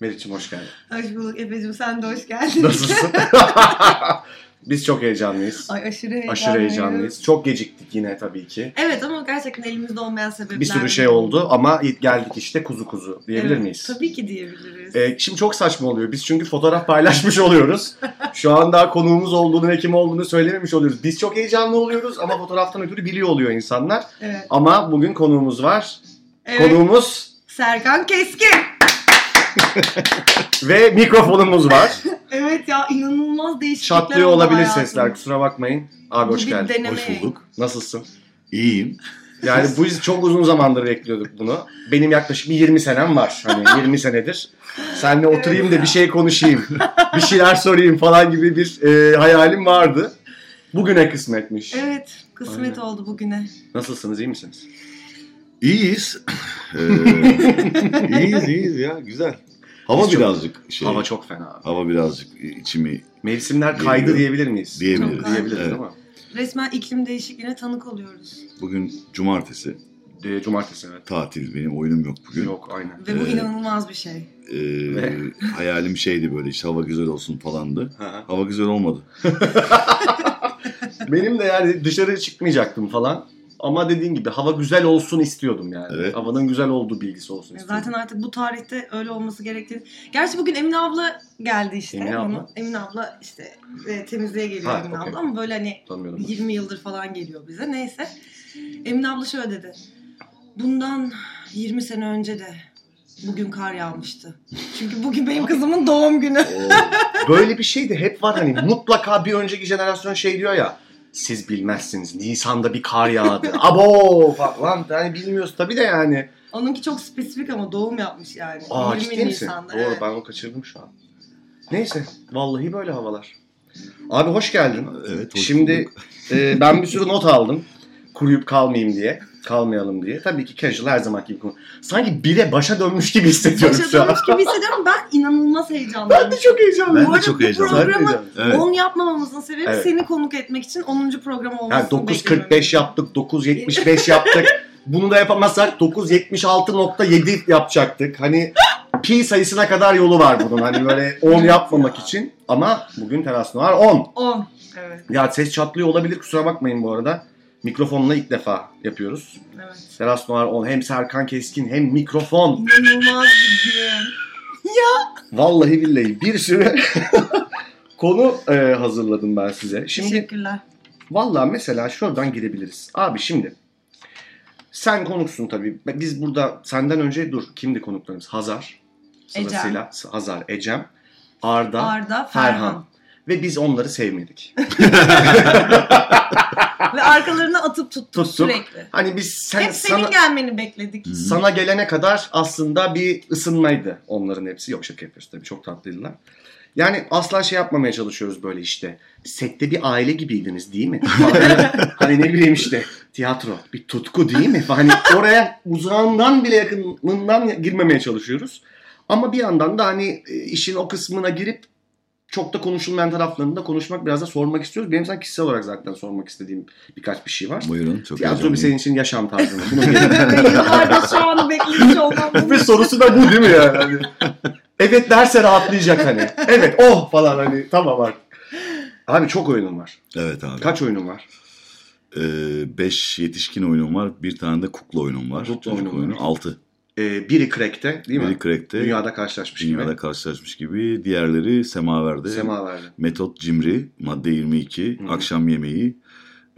Meriç'im hoş geldin. Hoş bulduk Efe'cim sen de hoş geldin. Nasılsın? Biz çok heyecanlıyız. Ay aşırı heyecanlıyım. Aşırı heyecanlıyız. Çok geciktik yine tabii ki. Evet ama gerçekten elimizde olmayan sebepler. Bir sürü şey oldu ama geldik işte kuzu kuzu diyebilir Evet, miyiz? Tabii ki diyebiliriz. Ee, şimdi çok saçma oluyor. Biz çünkü fotoğraf paylaşmış oluyoruz. Şu an daha konuğumuz olduğunu ve kim olduğunu söylememiş oluyoruz. Biz çok heyecanlı oluyoruz ama fotoğraftan ötürü biliyor oluyor insanlar. evet. Ama bugün konuğumuz var. evet. Konuğumuz Serkan Keskin. ve mikrofonumuz var. Evet ya inanılmaz değişiklikler Çatlıyor oldu olabilir hayatımda. sesler kusura bakmayın. Abi Bu hoş bir geldin. deneme Hoş bulduk. Nasılsın? İyiyim. Yani bu biz çok uzun zamandır bekliyorduk bunu. Benim yaklaşık bir 20 senem var. Hani 20 senedir. Seninle oturayım da bir şey konuşayım. bir şeyler sorayım falan gibi bir e, hayalim vardı. Bugüne kısmetmiş. Evet kısmet Aynen. oldu bugüne. Nasılsınız iyi misiniz? İyiyiz. Ee, iyiyiz iyiyiz ya güzel. Hava Biz çok- birazcık şey. Hava çok fena. abi. Hava birazcık içimi Mevsimler kaydı diyebilir miyiz? diyebiliriz. Çok Diyebiliriz Evet. mi? Resmen iklim değişikliğine tanık oluyoruz. Bugün cumartesi. E, cumartesi evet. Tatil benim oyunum yok bugün. Yok aynen. Ve bu Evet. inanılmaz bir şey. Ee, Ve- hayalim şeydi böyle işte hava güzel olsun falandı. Ha. Hava güzel olmadı. Benim de yani dışarı çıkmayacaktım falan. Ama dediğin gibi hava güzel olsun istiyordum yani. Evet. Havanın güzel olduğu bilgisi olsun istiyordum. Zaten artık bu tarihte öyle olması gerektiğini. Gerçi bugün Emine abla geldi işte. Emine abla? Onu- Emine abla işte e, temizliğe geliyor Ha, Emine okey. abla ama böyle hani Tanımıyorum. 20 yıldır falan geliyor bize. Neyse. Emine abla şöyle dedi. Bundan 20 sene önce de bugün kar yağmıştı. Çünkü bugün benim kızımın doğum günü. Oo. Böyle bir şey de hep var hani mutlaka bir önceki jenerasyon şey diyor ya siz bilmezsiniz Nisan'da bir kar yağdı. Abo falan yani bilmiyoruz tabii de yani. Onunki çok spesifik ama doğum yapmış yani. Aa 20 ciddi misin? Nisan'da. Doğru evet. ben onu kaçırdım şu an. Neyse vallahi böyle havalar. Abi hoş geldin. evet. hoş Şimdi bulduk. e, ben bir sürü not aldım. Kuruyup kalmayayım diye. Kalmayalım diye. Tabii ki casual her zamanki gibi konu. Sanki bire başa dönmüş gibi hissediyorum Başa şu an. dönmüş gibi hissediyorum. Ben inanılmaz heyecanlıyım. Ben de çok heyecanlıyım. Ben Bu de arada çok bu heyecanlıyım. Programı heyecanlıyım. Evet. 10 yapmamamızın sebebi Evet. seni konuk etmek için 10. program olmasını Yani 9.45 beklememiz. yaptık, 9.75 yaptık. Bunu da yapamazsak 9.76.7 yapacaktık. Hani pi sayısına kadar yolu var bunun. Hani böyle 10 yapmamak için. Ama bugün teras var 10. 10. Evet. Ya ses çatlıyor olabilir kusura bakmayın bu arada. Mikrofonla ilk defa yapıyoruz. evet. Teras Noir 10 hem Serkan Keskin hem mikrofon. İnanılmaz bir gün. Vallahi billahi bir sürü konu e, hazırladım ben size. Şimdi Teşekkürler. Vallahi mesela şuradan girebiliriz. Abi şimdi sen konuksun tabii. Biz burada senden önce dur kimdi konuklarımız? Hazar. Sırasıyla Hazar, Ecem, Arda, Arda, Ferhan. Ferhan. Ve biz onları sevmedik. Ve arkalarına atıp tuttuk, Tuttuk. sürekli. Hani biz sen, Hep senin sana, gelmeni bekledik. Sana gelene kadar aslında bir ısınmaydı onların hepsi. Yok şaka yapıyoruz tabii çok tatlıydılar. Yani asla şey yapmamaya çalışıyoruz böyle işte. Sette bir aile gibiydiniz değil mi? hani, hani ne bileyim işte tiyatro bir tutku değil mi? Hani oraya uzağından bile yakınından girmemeye çalışıyoruz. Ama bir yandan da hani e, işin o kısmına girip çok da konuşulmayan taraflarını da konuşmak biraz da sormak istiyoruz. Benim sen kişisel olarak zaten sormak istediğim birkaç bir şey var. Buyurun çok Tiyatro bir senin için yaşam tarzı Yıllardır şu an beklemiş olmam. Ve sorusu da bu değil mi yani? Hani, evet derse rahatlayacak hani. Evet oh falan hani tamam artık. Abi çok oyunum var. Evet abi. Kaç oyunum var? 5 yetişkin oyunum var. Bir tane de kukla oyunum var. Kukla oyunum oyunu. var. 6. Ee, biri Crack'te değil mi? Biri Crack'te. Dünyada karşılaşmış Dünyada gibi. karşılaşmış gibi. Diğerleri Semaver'de. Sema verdi. Metot Cimri, Madde 22, Hı. Akşam Yemeği,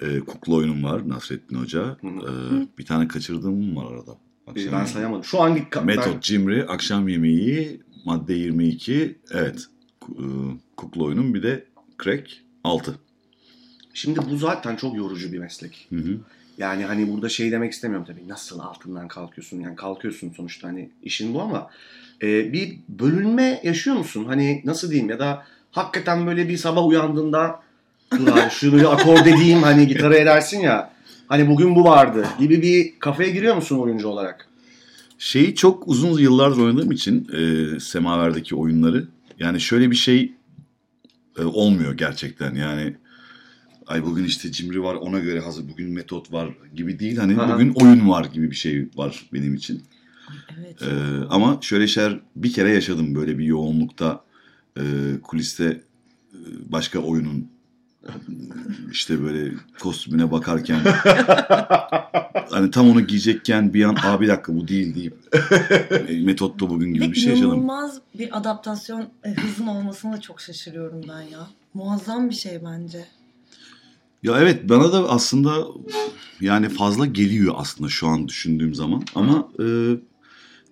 e, Kukla oyunum var Nasrettin Hoca. Hı. E, bir tane kaçırdığım var arada. Akşam ben sayamadım. Şu hangi... Metot ben- Cimri, Akşam Yemeği, Madde 22, evet. E, Kukla oyunum bir de Crack 6. Şimdi bu zaten çok yorucu bir meslek. Hı hı. Yani hani burada şey demek istemiyorum tabii. Nasıl altından kalkıyorsun? Yani kalkıyorsun sonuçta hani işin bu ama e, bir bölünme yaşıyor musun? Hani nasıl diyeyim ya da hakikaten böyle bir sabah uyandığında dur şunu bir akor dediğim hani gitara edersin ya. Hani bugün bu vardı gibi bir kafaya giriyor musun oyuncu olarak? Şeyi çok uzun yıllardır oynadığım için e, Semaver'deki oyunları yani şöyle bir şey e, olmuyor gerçekten yani ay bugün işte cimri var ona göre hazır bugün metot var gibi değil hani Aha. bugün oyun var gibi bir şey var benim için. Evet. Ee, ama şöyle şeyler bir kere yaşadım böyle bir yoğunlukta e, kuliste e, başka oyunun işte böyle kostümüne bakarken hani tam onu giyecekken bir an abi bir dakika bu değil deyip e, metotto bugün gibi bir şey yaşadım. inanılmaz bir adaptasyon e, hızın olmasına da çok şaşırıyorum ben ya. Muazzam bir şey bence. Ya evet bana da aslında yani fazla geliyor aslında şu an düşündüğüm zaman ama e,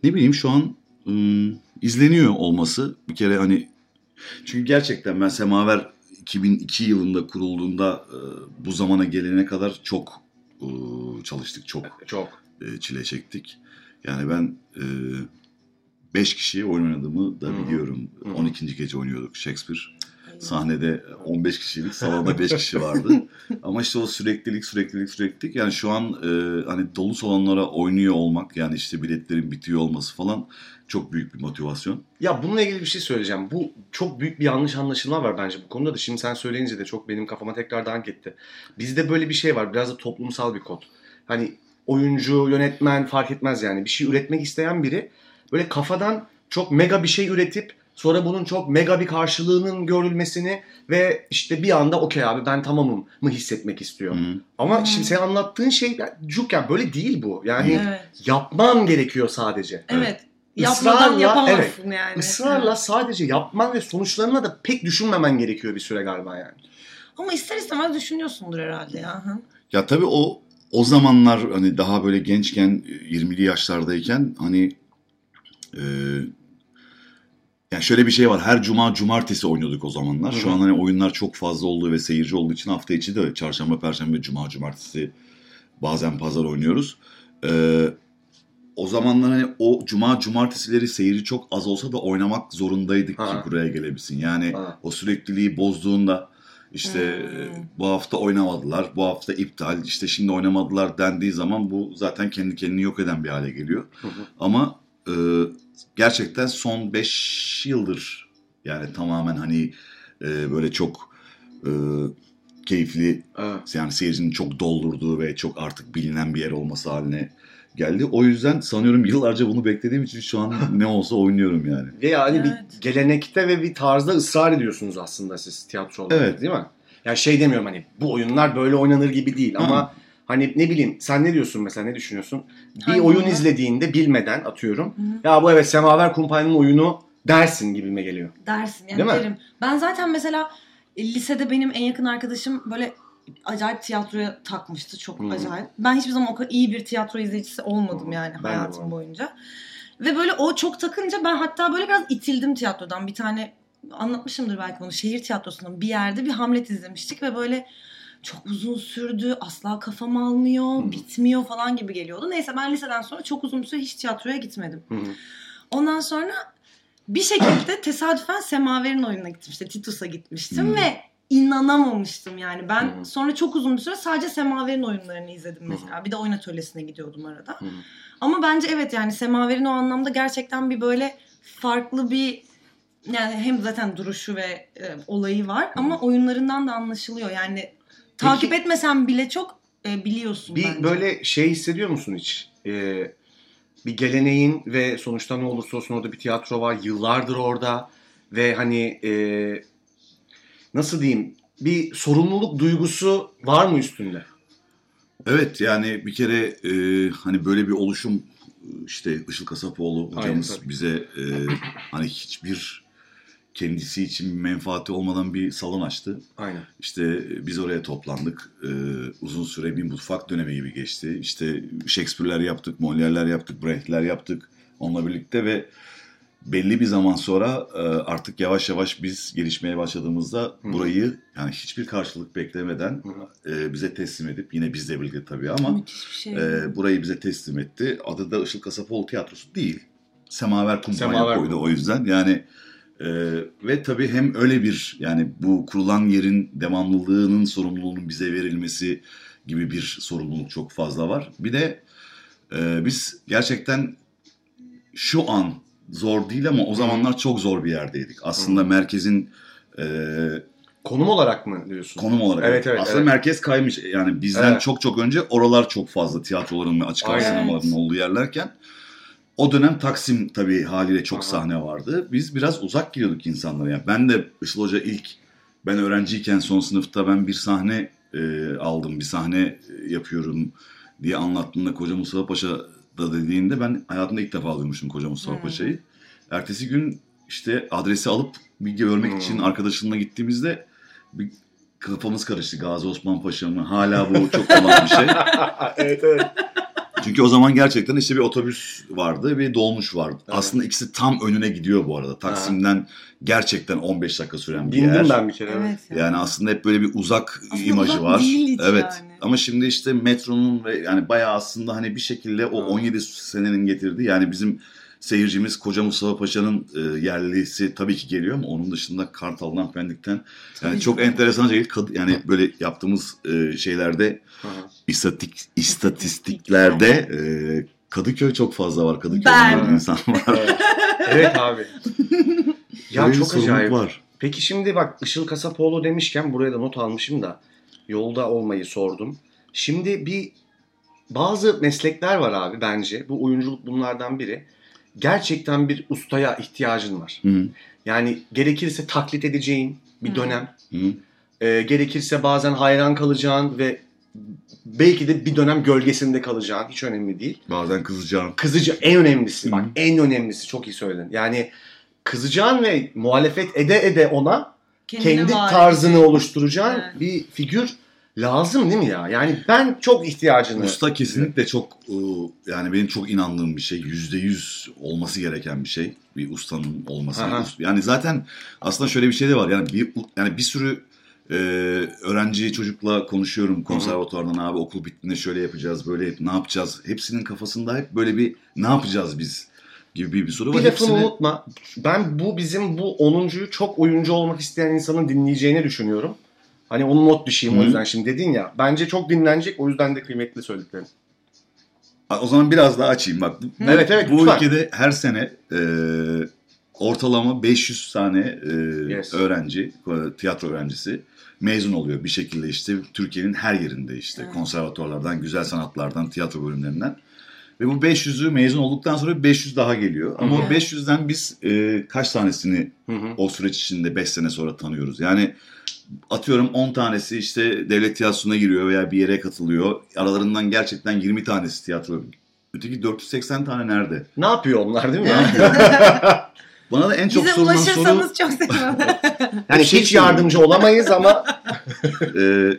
ne bileyim şu an e, izleniyor olması bir kere hani çünkü gerçekten ben Semaver 2002 yılında kurulduğunda e, bu zamana gelene kadar çok e, çalıştık çok Çok. e, çile çektik. Yani ben 5 kişi oyun oynadığımı da biliyorum. Hı hı. 12. gece oynuyorduk Shakespeare. Sahnede 15 kişilik, salonda 5 kişi vardı. Ama işte o süreklilik, süreklilik, süreklilik. Yani şu an e, hani dolu salonlara oynuyor olmak, yani işte biletlerin bitiyor olması falan çok büyük bir motivasyon. Ya bununla ilgili bir şey söyleyeceğim. Bu çok büyük bir yanlış anlaşılma var bence bu konuda da. Şimdi sen söyleyince de çok benim kafama tekrar dank etti. Bizde böyle bir şey var. Biraz da toplumsal bir kod. Hani oyuncu, yönetmen fark etmez yani. Bir şey üretmek isteyen biri böyle kafadan çok mega bir şey üretip sonra bunun çok mega bir karşılığının görülmesini ve işte bir anda okey abi ben tamamım mı hissetmek istiyor. Hı. Ama Hmm. şimdi senin anlattığın şey ya, cuk ya böyle değil bu. Yani Evet. yapman gerekiyor sadece. Evet. Israrla, Yapmadan yapamazsın yani. Israrla Evet. sadece yapman ve sonuçlarına da pek düşünmemen gerekiyor bir süre galiba yani. Ama ister istemez düşünüyorsundur herhalde ya. Hı. Ya tabii o o zamanlar hani daha böyle gençken 20'li yaşlardayken hani e, yani şöyle bir şey var. Her cuma cumartesi oynuyorduk o zamanlar. Şu Hı hı. an hani oyunlar çok fazla olduğu ve seyirci olduğu için hafta içi de çarşamba, perşembe, cuma, cumartesi bazen pazar oynuyoruz. E, o zamanlar hani o cuma cumartesileri seyirci çok az olsa da oynamak zorundaydık Ha. ki buraya gelebilsin. Yani Ha. o sürekliliği bozduğunda işte Hmm. bu hafta oynamadılar, bu hafta iptal, işte şimdi oynamadılar dendiği zaman bu zaten kendi kendini yok eden bir hale geliyor. Hı hı. Ama e, gerçekten son 5 yıldır yani tamamen hani e, böyle çok e, keyifli Evet. yani seyircinin çok doldurduğu ve çok artık bilinen bir yer olması haline geldi. O yüzden sanıyorum yıllarca bunu beklediğim için şu an ne olsa oynuyorum yani. Ve yani Evet. bir gelenekte ve bir tarzda ısrar ediyorsunuz aslında siz tiyatro olarak Evet. değil mi? Yani şey demiyorum hani bu oyunlar böyle oynanır gibi değil ama hani ne bileyim sen ne diyorsun mesela ne düşünüyorsun? Bir Hangi oyun izlediğinde bilmeden atıyorum. Hı. Ya bu evet Semaver Kumpanya'nın oyunu dersin gibime geliyor. Dersin yani Değil mi? derim. Ben zaten mesela e, lisede benim en yakın arkadaşım böyle acayip tiyatroya takmıştı çok Hı. acayip. Ben hiçbir zaman o kadar iyi bir tiyatro izleyicisi olmadım Hı. yani Ben de bu hayatım boyunca. Ve böyle o çok takınca ben hatta böyle biraz itildim tiyatrodan. Bir tane anlatmışımdır belki onu. Şehir tiyatrosunun bir yerde bir Hamlet izlemiştik ve böyle çok uzun sürdü. Asla kafam almıyor, Hı. bitmiyor falan gibi geliyordu. Neyse ben liseden sonra çok uzun bir süre hiç tiyatroya gitmedim. Hı hı. Ondan sonra bir şekilde tesadüfen Semaver'in oyununa gittim. İşte Titus'a gitmiştim Hmm. ve inanamamıştım yani. Ben Hmm. sonra çok uzun bir süre sadece Semaver'in oyunlarını izledim mesela. Bir de oyun atölyesine gidiyordum arada. Hı hı. Ama bence evet yani Semaver'in o anlamda gerçekten bir böyle farklı bir yani hem zaten duruşu ve e, olayı var ama oyunlarından da anlaşılıyor. Yani takip etmesen bile çok e, biliyorsun Bir bence. böyle şey hissediyor musun hiç? Ee, bir geleneğin ve sonuçta ne olursa olsun orada bir tiyatro var. Yıllardır orada ve hani e, nasıl diyeyim bir sorumluluk duygusu var mı üstünde? Evet yani bir kere e, hani böyle bir oluşum e, işte Işıl Kasapoğlu Aynen, hocamız tabii. bize e, hani hiçbir kendisi için bir menfaati olmadan bir salon açtı. Aynen. İşte e, biz oraya toplandık. E, uzun süre bir mutfak dönemi gibi geçti. İşte Shakespeare'ler yaptık, Molière'ler yaptık, Brecht'ler yaptık onunla birlikte ve belli bir zaman sonra e, artık yavaş yavaş biz gelişmeye başladığımızda Hı. burayı yani hiçbir karşılık beklemeden e, bize teslim edip yine bizle birlikte tabii ama şey. e, burayı bize teslim etti. Adı da Işıl Kasapoğlu Tiyatrosu değil. Semaver Kumpanya Semaver koydu Kumpanya. o yüzden. Yani e, ve tabii hem öyle bir yani bu kurulan yerin devamlılığının sorumluluğunun bize verilmesi gibi bir sorumluluk çok fazla var. Bir de e, biz gerçekten şu an zor değil ama o zamanlar çok zor bir yerdeydik. Aslında Hı. merkezin e, Konum olarak mı diyorsun? konum olarak. Evet, evet, Aslında evet. merkez kaymış. Yani bizden Evet. çok çok önce oralar çok fazla tiyatroların ve açık hava sinemalarının olduğu yerlerken o dönem Taksim tabii haliyle çok Aha. sahne vardı. Biz biraz uzak gidiyorduk insanlara. Yani ben de Işıl Hoca ilk ben öğrenciyken son sınıfta ben bir sahne e, aldım. Bir sahne e, yapıyorum diye anlattığında Koca Mustafa Paşa da dediğinde ben hayatımda ilk defa duymuştum Koca Mustafa Hmm. Paşa'yı. Ertesi gün işte adresi alıp bilgi görmek Hmm. için arkadaşımla gittiğimizde bir kafamız karıştı. Gazi Osman Paşa mı? Hala bu çok olan bir şey. evet evet. Çünkü o zaman gerçekten işte bir otobüs vardı bir dolmuş vardı. Evet. Aslında ikisi tam önüne gidiyor bu arada. Taksim'den gerçekten 15 dakika süren bir Bindim yer. ben bir kere. Evet. Evet. Yani aslında hep böyle bir uzak Aslında imajı uzak var. değil evet. yani. Ama şimdi işte metronun ve yani bayağı aslında hani bir şekilde o Evet. 17 senenin getirdiği yani bizim seyircimiz Koca Mustafa Paşa'nın e, yerlisi tabii ki geliyor ama onun dışında Kartal'dan Pendik'ten yani çok enteresan şey yani böyle yaptığımız e, şeylerde. İstatik, istatistiklerde e, Kadıköy çok fazla var. Kadıköy'de insan var. evet. abi. ya Böyle çok acayip. var. Peki şimdi bak Işıl Kasapoğlu demişken buraya da not almışım da yolda olmayı sordum. Şimdi bir bazı meslekler var abi bence. Bu oyunculuk bunlardan biri. Gerçekten bir ustaya ihtiyacın var. Hı. Yani gerekirse taklit edeceğin bir Hı. dönem. Hı. Ee, gerekirse bazen hayran kalacağın ve belki de bir dönem gölgesinde kalacağın. Hiç önemli değil. Bazen kızacağım. Kızıcı en önemlisi bak Hı. en önemlisi çok iyi söyledin. Yani kızacağın ve muhalefet ede ede ona Kendine kendi tarzını oluşturacağın Evet. bir figür lazım değil mi ya? Yani ben çok ihtiyacını Usta kesinlikle çok e, yani benim çok inandığım bir şey. Yüzde yüz olması gereken bir şey. Bir ustanın olması. Aha. Yani zaten aslında şöyle bir şey de var. Yani bir yani bir sürü e, öğrenci çocukla konuşuyorum konservatuvardan abi okul bittiğinde şöyle yapacağız böyle yap- ne yapacağız. Hepsinin kafasında hep böyle bir ne yapacağız biz gibi bir, bir soru var. Bir lafını Hepsini- unutma. Ben bu bizim bu 10'uncuyu çok oyuncu olmak isteyen insanın dinleyeceğini düşünüyorum. Hani onu not düşeyim o Hı. yüzden şimdi dedin ya. Bence çok dinlenecek o yüzden de kıymetli söylediklerim. O zaman biraz daha açayım bak. Bu- Evet, evet, Bu lütfen. ülkede her sene e, ortalama 500 tane e, Yes. öğrenci, tiyatro öğrencisi mezun oluyor bir şekilde işte Türkiye'nin her yerinde işte Evet. konservatuvarlardan, güzel sanatlardan, tiyatro bölümlerinden. Ve bu 500'ü mezun olduktan sonra 500 daha geliyor. Ama Hı. o 500'den biz e, kaç tanesini Hı hı. o süreç içinde 5 sene sonra tanıyoruz. Yani atıyorum 10 tanesi işte devlet tiyatrosuna giriyor veya bir yere katılıyor. Aralarından gerçekten 20 tanesi tiyatro. Öteki 480 tane nerede? Ne yapıyor onlar değil mi? Bana da en çok Bize sorulan soru ulaşırsanız çok sevinirim. Yani Şey hiç yardımcı olamayız ama e,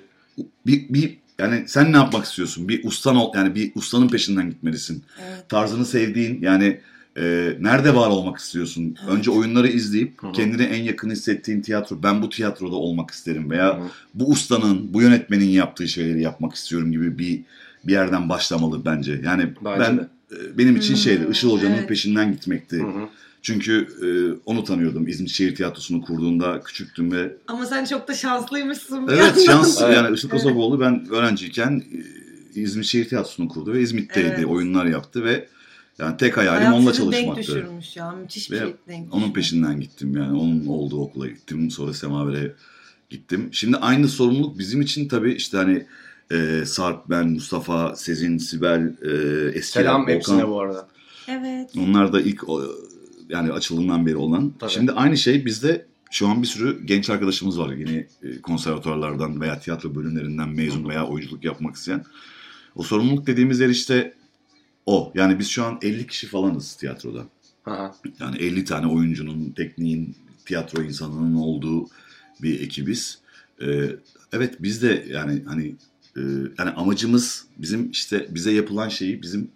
bir, bir yani sen ne yapmak istiyorsun? Bir ustan ol yani bir ustanın peşinden gitmelisin. Evet. Tarzını sevdiğin yani e, nerede var olmak istiyorsun? Önce oyunları izleyip Hı hı. kendine en yakın hissettiğin tiyatro. Ben bu tiyatroda olmak isterim veya Hı hı. bu ustanın, bu yönetmenin yaptığı şeyleri yapmak istiyorum gibi bir bir yerden başlamalı bence. Yani Bence ben de. e, benim için Hmm, şeydi Işıl Hoca'nın evet. peşinden gitmekti. Hı hı. Çünkü e, onu tanıyordum. İzmir Şehir Tiyatrosu'nu kurduğunda küçüktüm ve Ama sen çok da şanslıymışsın. evet şans Evet. yani Işıl Kosovoğlu ben öğrenciyken e, İzmir Şehir Tiyatrosu'nu kurdu ve İzmit'teydi. Evet. Oyunlar yaptı ve yani tek hayalim Hayat onunla sizi denk çalışmaktı. düşürmüş ya. Müthiş bir Ve şey denk Onun peşinden gittim yani. Onun olduğu okula gittim. Sonra Semaver'e gittim. Şimdi aynı sorumluluk bizim için tabii işte hani e, Sarp, ben, Mustafa, Sezin, Sibel, e, Eskiler, Selam Volkan. hepsine bu arada. Evet. Onlar da ilk o- yani açıldığından beri olan. Tabii. Şimdi aynı şey bizde şu an bir sürü genç arkadaşımız var. Yeni e, konservatuarlardan veya tiyatro bölümlerinden mezun veya oyunculuk yapmak isteyen. O sorumluluk dediğimiz yer işte o. Yani biz şu an 50 kişi falanız tiyatroda. Aha. Yani 50 tane oyuncunun, tekniğin, tiyatro insanının olduğu bir ekibiz. Ee, evet biz de yani hani e, yani amacımız bizim işte bize yapılan şeyi bizim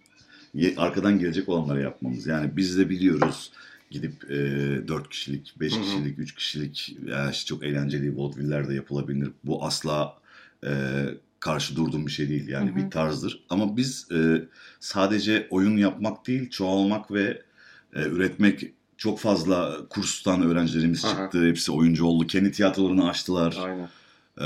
arkadan gelecek olanlara yapmamız. Yani biz de biliyoruz gidip e, 4 kişilik, 5 Hı hı. kişilik, 3 kişilik veya işte çok eğlenceli vaudeviller de yapılabilir. Bu asla e, karşı durduğum bir şey değil. Yani Hı hı. bir tarzdır. Ama biz e, sadece oyun yapmak değil, çoğalmak ve e, üretmek çok fazla kurstan öğrencilerimiz Aha. çıktı. Hepsi oyuncu oldu. Kendi tiyatrolarını açtılar. Aynen. Ee,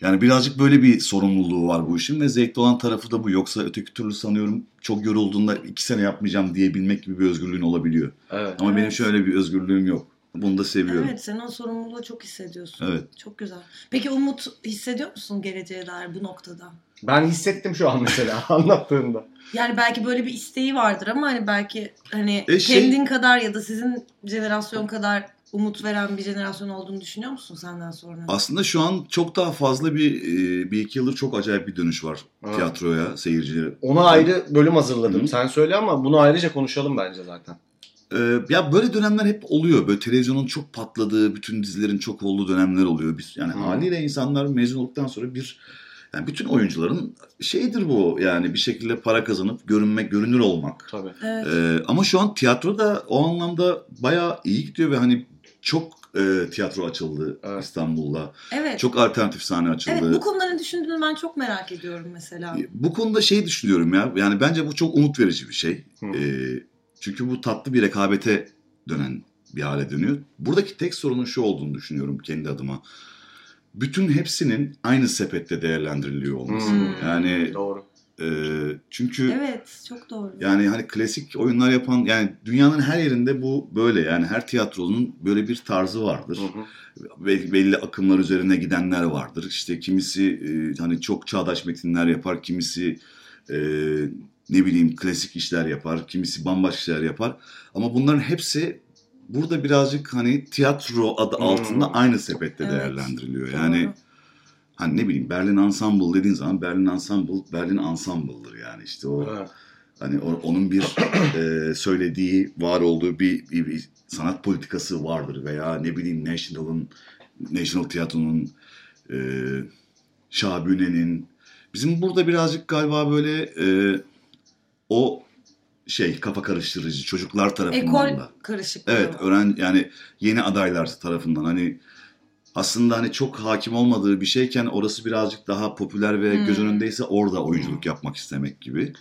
yani birazcık böyle bir sorumluluğu var bu işin ve zevkli olan tarafı da bu. Yoksa öteki türlü sanıyorum çok yorulduğunda iki sene yapmayacağım diyebilmek gibi bir özgürlüğün olabiliyor. Evet. Ama benim Evet. şöyle bir özgürlüğüm yok. Bunu da seviyorum. Evet sen o sorumluluğu çok hissediyorsun. Evet. Çok güzel. Peki umut hissediyor musun geleceğe dair bu noktada? Ben hissettim şu an mesela anlattığında. Yani belki böyle bir isteği vardır ama hani belki hani E şey- kendin kadar ya da sizin jenerasyon kadar umut veren bir jenerasyon olduğunu düşünüyor musun senden sonra? Aslında şu an çok daha fazla bir e, bir iki yıldır çok acayip bir dönüş var Evet. tiyatroya, seyircilere. Ona ayrı bölüm hazırladım. Hı. Sen söyle ama bunu ayrıca konuşalım bence zaten. Ee, ya böyle dönemler hep oluyor. Böyle televizyonun çok patladığı, bütün dizilerin çok olduğu dönemler oluyor. Biz yani Hı. haliyle insanlar mezun olduktan sonra bir yani bütün oyuncuların şeyidir bu yani bir şekilde para kazanıp görünmek, görünür olmak. Tabii. Evet. Ee, ama şu an tiyatro da o anlamda bayağı iyi gidiyor ve hani çok e, tiyatro açıldı Evet. İstanbul'da. evet. Çok alternatif sahne açıldı. Evet bu konuda ne düşündüğünü ben çok merak ediyorum mesela. Bu konuda şey düşünüyorum ya. Yani bence bu çok umut verici bir şey. Hı. Ee, çünkü bu tatlı bir rekabete dönen bir hale dönüyor. Buradaki tek sorunun şu olduğunu düşünüyorum kendi adıma. Bütün hepsinin aynı sepette değerlendiriliyor olması. Hmm. Yani Doğru. e, çünkü Evet çok doğru. yani hani klasik oyunlar yapan yani dünyanın her yerinde bu böyle yani her tiyatronun böyle bir tarzı vardır. Hı hı. Belli, belli akımlar üzerine gidenler vardır. İşte kimisi e, hani çok çağdaş metinler yapar, kimisi e, ne bileyim klasik işler yapar, kimisi bambaşka işler yapar. Ama bunların hepsi burada birazcık hani tiyatro adı Hmm. altında aynı sepette Evet. değerlendiriliyor. Yani Doğru. hani ne bileyim Berlin Ensemble dediğin zaman Berlin Ensemble Berlin Ensemble'dır yani işte o Evet. Hani o- onun bir e, söylediği, var olduğu bir, bir, bir sanat politikası vardır veya ne bileyim National'ın, National Tiyatro'nun, e, Şabüne'nin. Bizim burada birazcık galiba böyle e, o şey kafa karıştırıcı çocuklar tarafından Ekol da. karışıklığı. Evet, öğren yani yeni adaylar tarafından hani aslında hani çok hakim olmadığı bir şeyken orası birazcık daha popüler ve göz Hmm. önündeyse orada oyunculuk yapmak istemek gibi.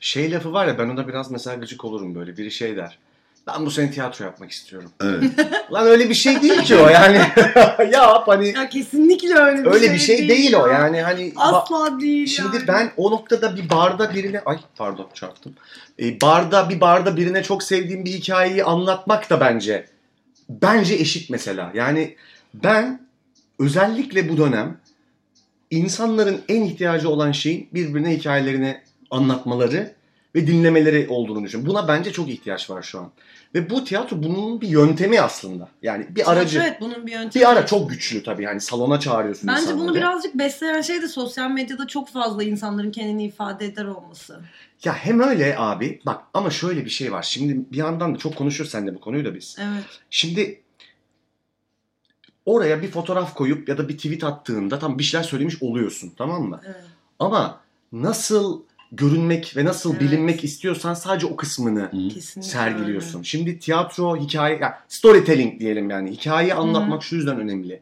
Şey lafı var ya ben ona biraz mesela gıcık olurum böyle. Biri şey der. Ben bu sene tiyatro yapmak istiyorum. Evet. Lan öyle bir şey değil ki o yani. Yap hani Ya kesinlikle öyle bir öyle şey bir şey değil, o ya. yani hani Asla değil Şimdi yani. ben o noktada bir barda birine ay pardon çarptım. E, barda bir barda birine çok sevdiğim bir hikayeyi anlatmak da bence bence eşit mesela. Yani ben özellikle bu dönem insanların en ihtiyacı olan şeyin birbirine hikayelerini anlatmaları ve dinlemeleri olduğunu düşünüyorum. Buna bence çok ihtiyaç var şu an. Ve bu tiyatro bunun bir yöntemi aslında. Yani bir aracı. Evet bunun bir yöntemi. Bir ara çok güçlü tabii. Yani salona çağırıyorsun Bence insanları. bunu birazcık besleyen şey de sosyal medyada çok fazla insanların kendini ifade eder olması. Ya hem öyle abi bak ama şöyle bir şey var. Şimdi bir yandan da çok konuşuyoruz seninle bu konuyu da biz. Evet. Şimdi oraya bir fotoğraf koyup ya da bir tweet attığında tam bir şeyler söylemiş oluyorsun tamam mı? Evet. Ama nasıl görünmek ve nasıl Evet. bilinmek istiyorsan sadece o kısmını. Kesinlikle sergiliyorsun. öyle. Şimdi tiyatro, hikaye, ya storytelling diyelim yani. Hikayeyi anlatmak şu yüzden önemli.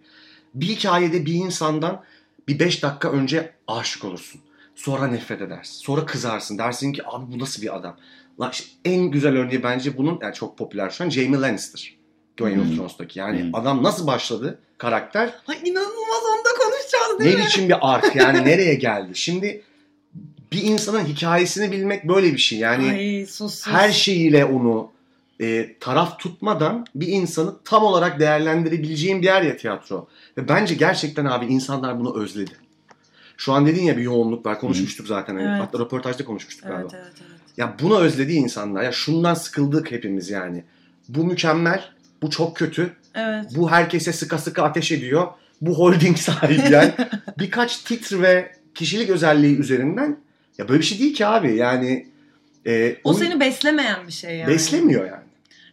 Bir hikayede bir insandan bir 5 dakika önce aşık olursun. Sonra nefret edersin. Sonra kızarsın. Dersin ki abi bu nasıl bir adam? Lan işte en güzel örneği bence bunun yani çok popüler şu an Jamie Lannister. Game of. Thrones'taki. Yani Hı. adam nasıl başladı karakter? Ay inanılmaz onu da konuşacağız değil Ne mi? biçim bir ark yani nereye geldi? Şimdi bir insanın hikayesini bilmek böyle bir şey. Yani Ay sus sus. her şeyiyle onu e, taraf tutmadan bir insanı tam olarak değerlendirebileceğin bir yer ya tiyatro. Ve bence gerçekten abi insanlar bunu özledi. Şu an dedin ya bir yoğunluk var. Konuşmuştuk zaten. Hani Evet. Hatta röportajda konuşmuştuk galiba. Evet evet evet. Ya bunu özledi insanlar. Ya şundan sıkıldık hepimiz yani. Bu mükemmel. Bu çok kötü. Evet. Bu herkese sıka sıka ateş ediyor. Bu holding sahibi yani. Birkaç titr ve kişilik özelliği üzerinden ya böyle bir şey değil ki abi. Yani e, O oyun- seni beslemeyen bir şey yani. beslemiyor yani.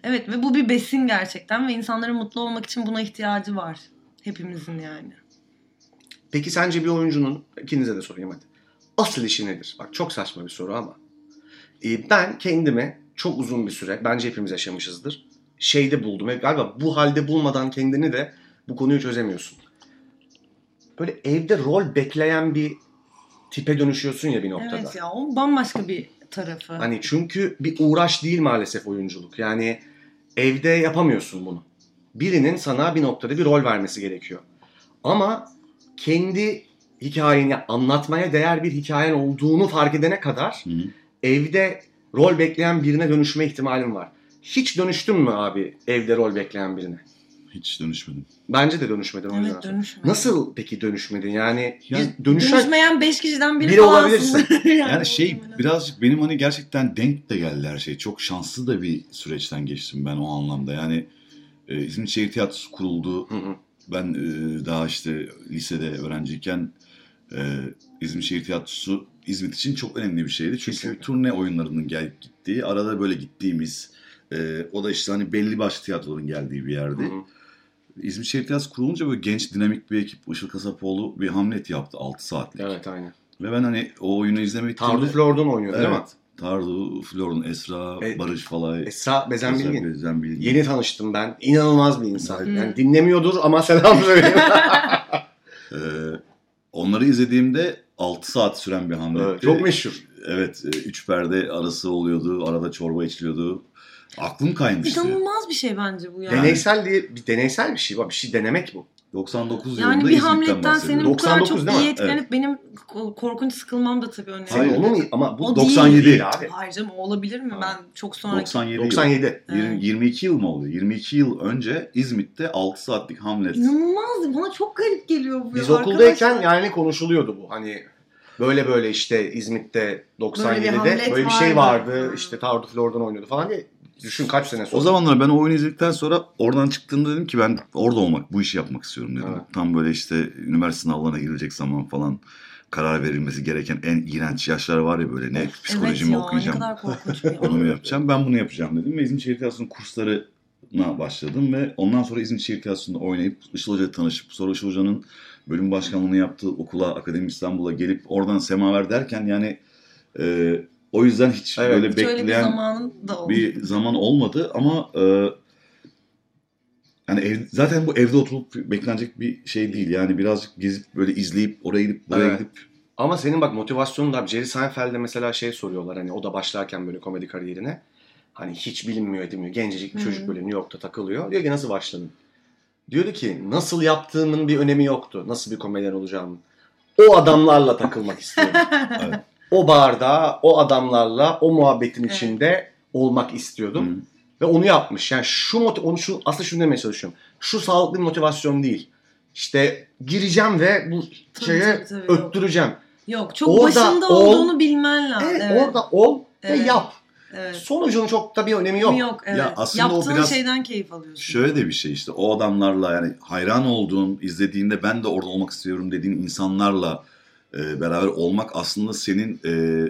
Evet ve bu bir besin gerçekten ve insanların mutlu olmak için buna ihtiyacı var. Hepimizin yani. Peki sence bir oyuncunun, ikinize de sorayım hadi. Asıl işi nedir? Bak çok saçma bir soru ama. Ee, ben kendime çok uzun bir süre, bence hepimiz yaşamışızdır. Şeyde buldum. ve Galiba bu halde bulmadan kendini de bu konuyu çözemiyorsun. Böyle evde rol bekleyen bir tipe dönüşüyorsun ya bir noktada. Evet ya o bambaşka bir tarafı. Hani çünkü bir uğraş değil maalesef oyunculuk. Yani evde yapamıyorsun bunu. Birinin sana bir noktada bir rol vermesi gerekiyor. Ama kendi hikayeni anlatmaya değer bir hikayen olduğunu fark edene kadar Hı hı. evde rol bekleyen birine dönüşme ihtimalin var. Hiç dönüştün mü abi evde rol bekleyen birine? Hiç dönüşmedim. Bence de yüzden. Evet dönüşme. Nasıl peki dönüşmedin? Yani Yani dönüşen... Dönüşmeyen 5 kişiden biri, Biri olabilirsin. Yani şey birazcık benim hani gerçekten denk de geldi her şey. Çok şanslı da bir süreçten geçtim ben o anlamda. Yani e, İzmit Şehir Tiyatrosu kuruldu. Hı hı. Ben e, daha işte lisede öğrenciyken e, İzmit Şehir Tiyatrosu İzmit için çok önemli bir şeydi. Çünkü Kesinlikle. turne oyunlarının gelip gittiği, arada böyle gittiğimiz, e, o da işte hani belli başlı tiyatroların geldiği bir yerdi. Hı hı. İzmit Şehir Tiyatrosu kurulunca böyle genç dinamik bir ekip Işıl Kasapoğlu bir hamlet yaptı 6 saatlik. Evet aynen. Ve ben hani o oyunu izlemek Tardu Flor'dan oynuyor değil mi? Evet. Tardu, Flor'un, Esra, E, Barış Falay. Esra Bezen Bilgin. Bezen Bilgin. Yeni tanıştım ben. İnanılmaz bir insan. Hı. Yani dinlemiyordur ama selam söyleyeyim. Ee, onları izlediğimde 6 saat süren bir hamletti. Evet, Çok meşhur. Evet, e, üç perde arası oluyordu, arada çorba içiliyordu. Aklım kaymıştı. İnanılmaz bir şey bence bu ya. Deneysel diye bir deneysel bir şey var. Bir şey denemek bu. 99 Yani yılında bir Hamlet'ten senin bu kadar 99 çok değil mi? iyi etkilenip benim ko- korkunç sıkılmam da tabii önemli. Hayır. onu mu? Ama bu O 97. değil abi. Hayır canım o olabilir mi? Ben çok sonraki... 97 yıl. 97. Yirmi- Evet. 22 yıl mı oluyor? 22 yıl önce İzmit'te 6 saatlik Hamlet. İnanılmaz. Bana çok garip geliyor bu Biz ya. okuldayken Arkadaşlar, yani konuşuluyordu bu. Hani böyle böyle işte İzmit'te 97'de Hamlet böyle bir şey vardı. vardı. İşte Tardu Flor'dan oynuyordu falan diye. Düşün kaç sene sonra. O zamanlar ben o oyunu izledikten sonra oradan çıktığımda dedim ki ben orada olmak, bu işi yapmak istiyorum dedim. Evet. Tam böyle işte üniversite sınavlarına girilecek zaman falan karar verilmesi gereken en iğrenç yaşlar var ya böyle ne psikoloji mi evet ya, okuyacağım, onu mu yapacağım, ben bunu yapacağım dedim. Ve İzmit Şehir Tiyatrosu'nun kurslarına başladım ve ondan sonra İzmit Şehir Tiyatrosu'nda oynayıp Işıl Hoca'yla tanışıp sonra Işıl Hoca'nın bölüm başkanlığını yaptığı okula, Akademi İstanbul'a gelip oradan semaver derken yani e, o yüzden hiç Evet. böyle Hiç öyle bir bekleyen zamanın da oldu. bir zaman olmadı ama e, yani ev, zaten bu evde oturup beklenecek bir şey değil. Yani birazcık gezip böyle izleyip oraya gidip buraya Evet. gidip Ama senin bak motivasyonun da Jerry Seinfeld'e mesela şey soruyorlar hani o da başlarken böyle komedi kariyerine. Hani hiç bilinmiyor edilmiyor. Gencecik bir çocuk böyle New York'ta takılıyor. Diyor ki nasıl başladın? Diyordu ki nasıl yaptığımın bir önemi yoktu. Nasıl bir komedyen olacağımın. O adamlarla takılmak istiyorum. Evet. O barda, o adamlarla, o muhabbetin Evet. içinde olmak istiyordum. Hı. Ve onu yapmış. Yani şu onu şu aslında şunu demeye çalışıyorum. Şu sağlıklı bir motivasyon değil. İşte gireceğim ve bu Tabii, şeye tabii, tabii, yok. öttüreceğim. Yok çok Orada başında ol- olduğunu bilmen lazım. Evet, Evet. orada ol ve Evet. yap. evet. Sonucun çok da bir önemi yok. Yok. evet. Ya aslında o Yaptığın biraz- şeyden keyif alıyorsun. şöyle de bir şey işte o adamlarla yani hayran olduğun, izlediğinde ben de orada olmak istiyorum dediğin insanlarla e, beraber olmak aslında senin e,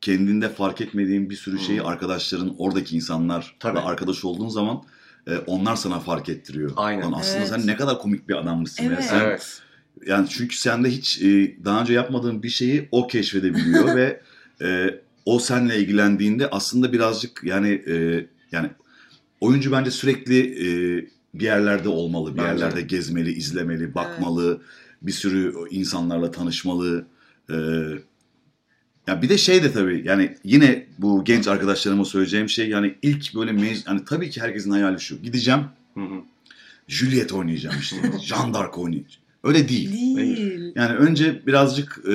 kendinde fark etmediğin bir sürü şeyi Hı. arkadaşların, oradaki insanlarla Tabii. arkadaş olduğun zaman e, onlar sana fark ettiriyor. Aynen. Lan aslında Evet. sen ne kadar komik bir adammışsın. ya. Evet. Sen Evet. Yani çünkü sende hiç e, daha önce yapmadığın bir şeyi o keşfedebiliyor ve e, o seninle ilgilendiğinde aslında birazcık yani e, yani oyuncu bence sürekli e, bir yerlerde olmalı, bir Bence de. yerlerde gezmeli, izlemeli, bakmalı, bir sürü insanlarla tanışmalı. E, ya bir de şey de tabii yani yine bu genç arkadaşlarıma söyleyeceğim şey yani ilk böyle mez hani tabii ki herkesin hayali şu. Gideceğim Hı hı. Juliet oynayacağım işte. Jean d'Arc oynayacağım. Öyle değil. Değil. Yani önce birazcık e,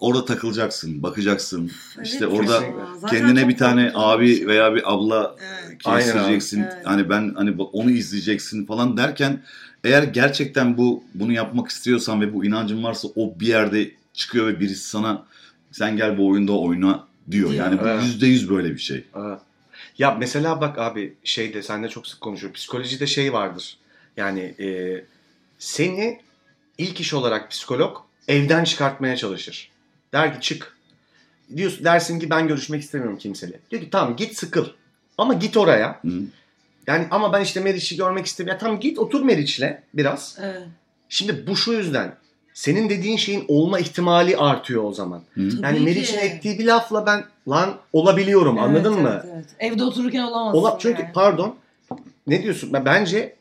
orada takılacaksın, bakacaksın. Evet işte orada Zaten kendine bir tane abi şey. veya bir abla Evet. Kestireceksin. Evet. Hani ben hani onu izleyeceksin falan derken eğer gerçekten bu bunu yapmak istiyorsan ve bu inancın varsa o bir yerde çıkıyor ve birisi sana sen gel bu oyunda oyna diyor. Yani bu Evet. yüzde yüz böyle bir şey. Evet. Ya mesela bak abi şeyde senle çok sık konuşuyor. Psikolojide şey vardır. Yani e, seni ilk iş olarak psikolog evden çıkartmaya çalışır. Der ki çık. Diyorsun, dersin ki ben görüşmek istemiyorum kimseyle. Diyor ki tamam git sıkıl. Ama git oraya. Hı. Yani ama ben işte Meriç'i görmek istemiyorum. Ya tamam git otur Meriç'le biraz. Evet. Şimdi bu şu yüzden. Senin dediğin şeyin olma ihtimali artıyor o zaman. Hı. Yani Meriç'in ettiği bir lafla ben lan olabiliyorum anladın Evet, mı? Evet, evet. Evde otururken olamazsın. Ola, çünkü yani. pardon ne diyorsun? Ben bence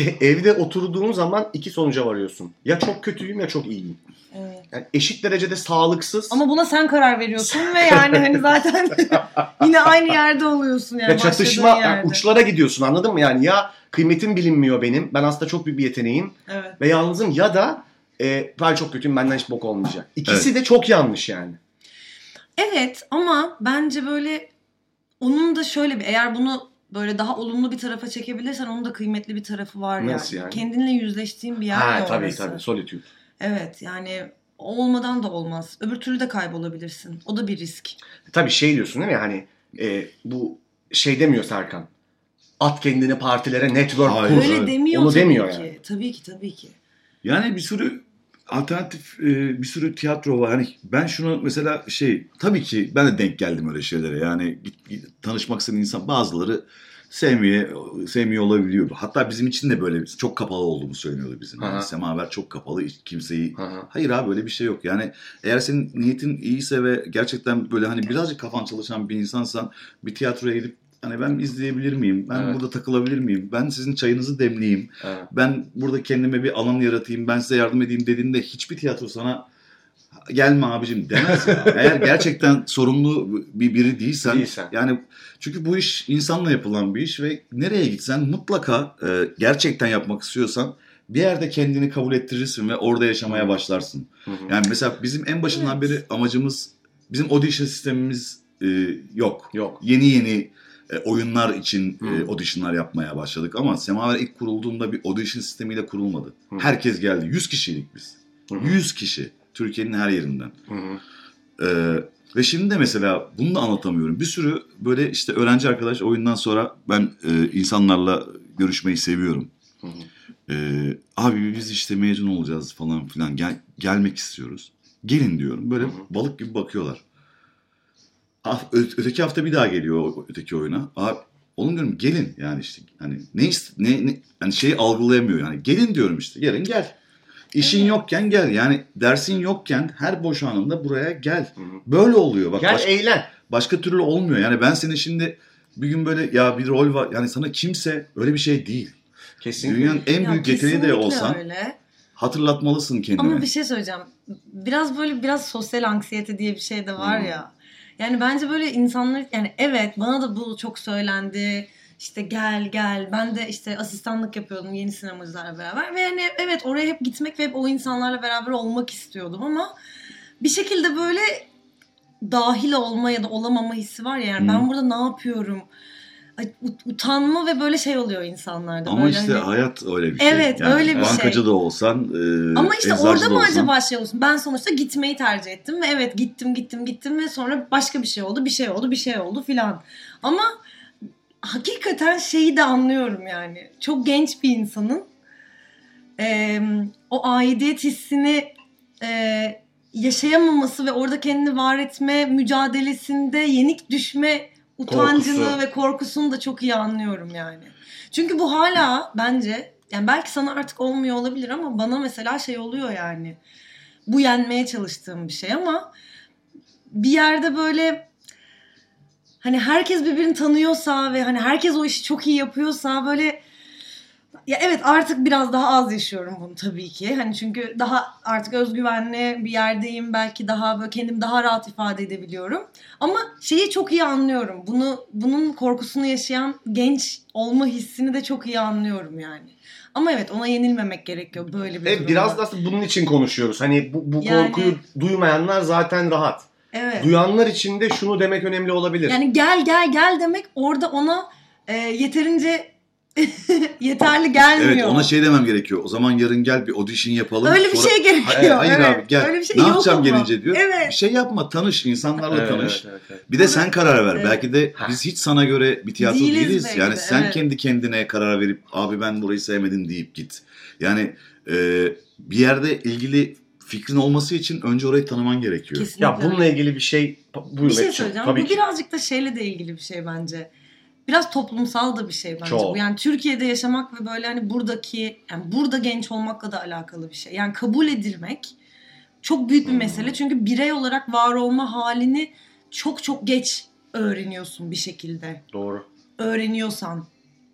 evde oturduğun zaman iki sonuca varıyorsun. Ya çok kötüyüm ya çok iyiyim. Evet. Yani eşit derecede sağlıksız. Ama buna sen karar veriyorsun ve yani hani zaten yine aynı yerde oluyorsun yani. ya çatışma yani uçlara gidiyorsun anladın mı? Yani ya kıymetim bilinmiyor benim. Ben aslında çok büyük bir yeteneğim Evet. ve yalnızım ya da e, ben çok kötüyüm benden hiç bok olmayacak. İkisi de çok yanlış yani. Evet ama bence böyle onun da şöyle bir eğer bunu böyle daha olumlu bir tarafa çekebilirsen onun da kıymetli bir tarafı var Nasıl yani. yani? Kendinle yüzleştiğin bir yer Ha tabii orası. tabii solitude. Evet yani olmadan da olmaz. Öbür türlü de kaybolabilirsin. O da bir risk. Tabii şey diyorsun değil mi hani e, bu şey demiyor Serkan. At kendini partilere network Hayır. kur. Öyle demiyor Onu tabii demiyor ki. yani. Tabii ki tabii ki. Yani bir sürü alternatif e, bir sürü tiyatro var. Hani ben şunu mesela şey tabii ki ben de denk geldim öyle şeylere. Yani git, git- tanışmak isteyen insan bazıları sevmeye sevmiyor olabiliyor. Hatta bizim için de böyle çok kapalı olduğunu söylüyordu bizim. Yani Aha. semaver çok kapalı kimseyi hı. Hayır abi böyle bir şey yok. Yani eğer senin niyetin iyiyse ve gerçekten böyle hani birazcık kafan çalışan bir insansan bir tiyatroya gidip hani ben izleyebilir miyim? Ben Evet. burada takılabilir miyim? Ben sizin çayınızı demleyeyim. Evet. Ben burada kendime bir alan yaratayım. Ben size yardım edeyim dediğinde hiçbir tiyatro sana gelme abicim demez ya. Eğer gerçekten sorumlu bir biri değilsen, Değilsen. yani çünkü bu iş insanla yapılan bir iş ve nereye gitsen mutlaka e, gerçekten yapmak istiyorsan bir yerde kendini kabul ettirirsin ve orada yaşamaya başlarsın. Hı hı. Yani mesela bizim en başından Evet. beri amacımız bizim audition sistemimiz e, yok. Yok. Yeni yeni e, oyunlar için e, Hı. auditionlar yapmaya başladık ama Semaver ilk kurulduğunda bir audition sistemiyle kurulmadı. Hı. Herkes geldi. 100 kişiydik biz. Hı. 100 kişi. Türkiye'nin her yerinden. Hı hı. Ee, ve şimdi de mesela bunu da anlatamıyorum. Bir sürü böyle işte öğrenci arkadaş oyundan sonra ben e, insanlarla görüşmeyi seviyorum. Hı hı. Ee, abi biz işte mezun olacağız falan filan gel, gelmek istiyoruz. Gelin diyorum. Böyle Hı hı. balık gibi bakıyorlar. Öteki hafta bir daha geliyor öteki oyuna. Abi oğlum diyorum gelin yani işte hani ne ne, ne hani şeyi algılayamıyor yani. Gelin diyorum işte. Yarın gel. İşin Evet. yokken gel. Yani dersin yokken her boş anında buraya gel. Böyle oluyor. Bak Gel başka, eğlen. başka türlü olmuyor. Yani ben seni şimdi bir gün böyle ya bir rol var. Yani sana kimse öyle bir şey değil. Kesinlikle. Dünyanın en Ya büyük yeteneği de olsan öyle. hatırlatmalısın kendine. Ama bir şey söyleyeceğim. Biraz böyle biraz sosyal anksiyete diye bir şey de var Hmm. ya. Yani bence böyle insanlar yani evet bana da bu çok söylendi. İşte gel gel. Ben de işte asistanlık yapıyordum yeni sinemacılarla beraber. Ve yani evet oraya hep gitmek ve hep o insanlarla beraber olmak istiyordum ama bir şekilde böyle dahil olma ya da olamama hissi var ya. Yani Hmm. ben burada ne yapıyorum? Utanma ve böyle şey oluyor insanlarda. Ama böyle işte hani- hayat öyle bir şey. Evet, öyle bir bankacı şey. da olsan, e, Ama işte orada da mı olsan- acaba şey olsun? Ben sonuçta gitmeyi tercih ettim ve evet gittim gittim gittim ve sonra başka bir şey oldu, bir şey oldu, bir şey oldu filan. Ama hakikaten şeyi de anlıyorum yani. Çok genç bir insanın eee, o aidiyet hissini eee, yaşayamaması ve orada kendini var etme mücadelesinde yenik düşme utancını Korkusu. ve korkusunu da çok iyi anlıyorum yani. Çünkü bu hala bence yani belki sana artık olmuyor olabilir ama bana mesela şey oluyor yani. Bu yenmeye çalıştığım bir şey ama bir yerde böyle hani herkes birbirini tanıyorsa ve hani herkes o işi çok iyi yapıyorsa böyle ya evet artık biraz daha az yaşıyorum bunu tabii ki. Hani çünkü daha artık özgüvenli bir yerdeyim. Belki daha böyle kendimi daha rahat ifade edebiliyorum. Ama şeyi çok iyi anlıyorum. Bunu bunun korkusunu yaşayan genç olma hissini de çok iyi anlıyorum yani. Ama evet ona yenilmemek gerekiyor böyle bir Evet, durumda. biraz da aslında bunun için konuşuyoruz. Hani bu, bu Yani- korkuyu duymayanlar zaten rahat. Evet. Duyanlar için de şunu demek önemli olabilir. Yani gel gel gel demek orada ona e, yeterince yeterli gelmiyor. Evet ona şey demem gerekiyor. O zaman yarın gel bir audition yapalım. Öyle bir Sonra- şey gerekiyor. Hayır, hayır evet. abi gel. Öyle bir şey ne yok yapacağım ama. gelince diyor. Evet. Bir şey yapma tanış insanlarla Evet, tanış. evet, evet, evet. Bir de sen karar ver. Evet. Belki de Ha. biz hiç sana göre bir tiyatro Değiliz değiliz. belki Yani de, sen evet. kendi kendine karar verip abi ben burayı sevmedim deyip git. Yani e, bir yerde ilgili fikrin olması için önce orayı tanıman gerekiyor. Kesinlikle. Ya bununla ilgili bir şey buyur bir şey söyleyeceğim. Tabii bu ki. birazcık da şeyle de ilgili bir şey bence. Biraz toplumsal da bir şey bence Çok. bu. Yani Türkiye'de yaşamak ve böyle hani buradaki yani burada genç olmakla da alakalı bir şey. Yani kabul edilmek çok büyük bir Hmm. mesele. Çünkü birey olarak var olma halini çok çok geç öğreniyorsun bir şekilde. Doğru. Öğreniyorsan.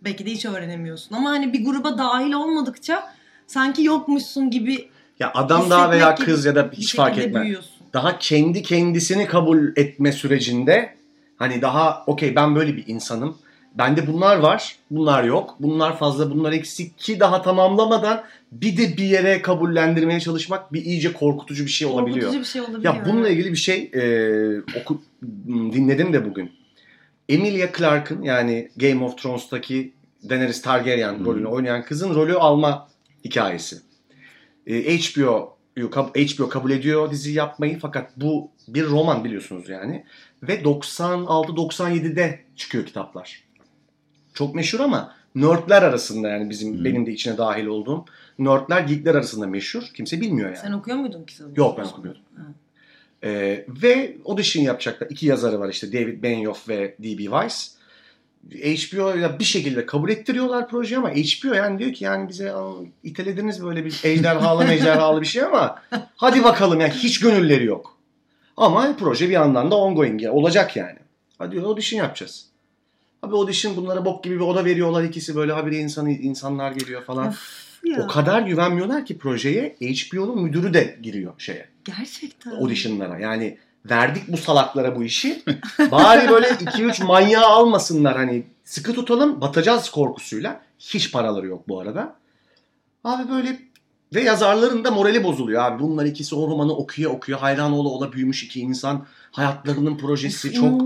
Belki de hiç öğrenemiyorsun. Ama hani bir gruba dahil olmadıkça sanki yokmuşsun gibi Ya adam daha veya kız ya da hiç fark etmez. büyüyorsun. Daha kendi kendisini kabul etme sürecinde hani daha okey ben böyle bir insanım. Bende bunlar var, bunlar yok. Bunlar fazla, bunlar eksik ki daha tamamlamadan bir de bir yere kabullendirmeye çalışmak bir iyice korkutucu bir şey olabiliyor. Korkutucu bir şey olabiliyor. Ya bununla ilgili bir şey e, oku, dinledim de bugün. Emilia Clarke'ın yani Game of Thrones'taki Daenerys Targaryen Hmm. rolünü oynayan kızın rolü alma hikayesi. Ee, HBO HBO kabul ediyor dizi yapmayı fakat bu bir roman biliyorsunuz yani. Ve 96-97'de çıkıyor kitaplar. Çok meşhur ama nerdler arasında yani bizim Hmm. benim de içine dahil olduğum nerdler geekler arasında meşhur. Kimse bilmiyor yani. Sen okuyor muydun kitabı? Yok ben okumuyorum. Ha. Ee, ve audition yapacaklar. İki yazarı var işte David Benioff ve D.B. Weiss. HBO'ya bir şekilde kabul ettiriyorlar projeyi ama HBO yani diyor ki yani bize "Aa, itelediniz böyle bir ejderhalı mejderhalı bir şey ama hadi bakalım yani hiç gönülleri yok. Ama proje bir yandan da ongoing olacak yani. Hadi audition yapacağız. Abi audition bunlara bok gibi bir oda veriyorlar ikisi böyle habire insanı insanlar geliyor falan. Of ya. O kadar güvenmiyorlar ki projeye HBO'nun müdürü de giriyor şeye Gerçekten. auditionlara. Yani verdik bu salaklara bu işi. Bari böyle 2-3 manyağı almasınlar hani sıkı tutalım batacağız korkusuyla. Hiç paraları yok bu arada. Abi böyle ve yazarların da morali bozuluyor abi. Bunlar ikisi o romanı okuyor okuyor. Hayran ola ola büyümüş iki insan. Hayatlarının projesi çok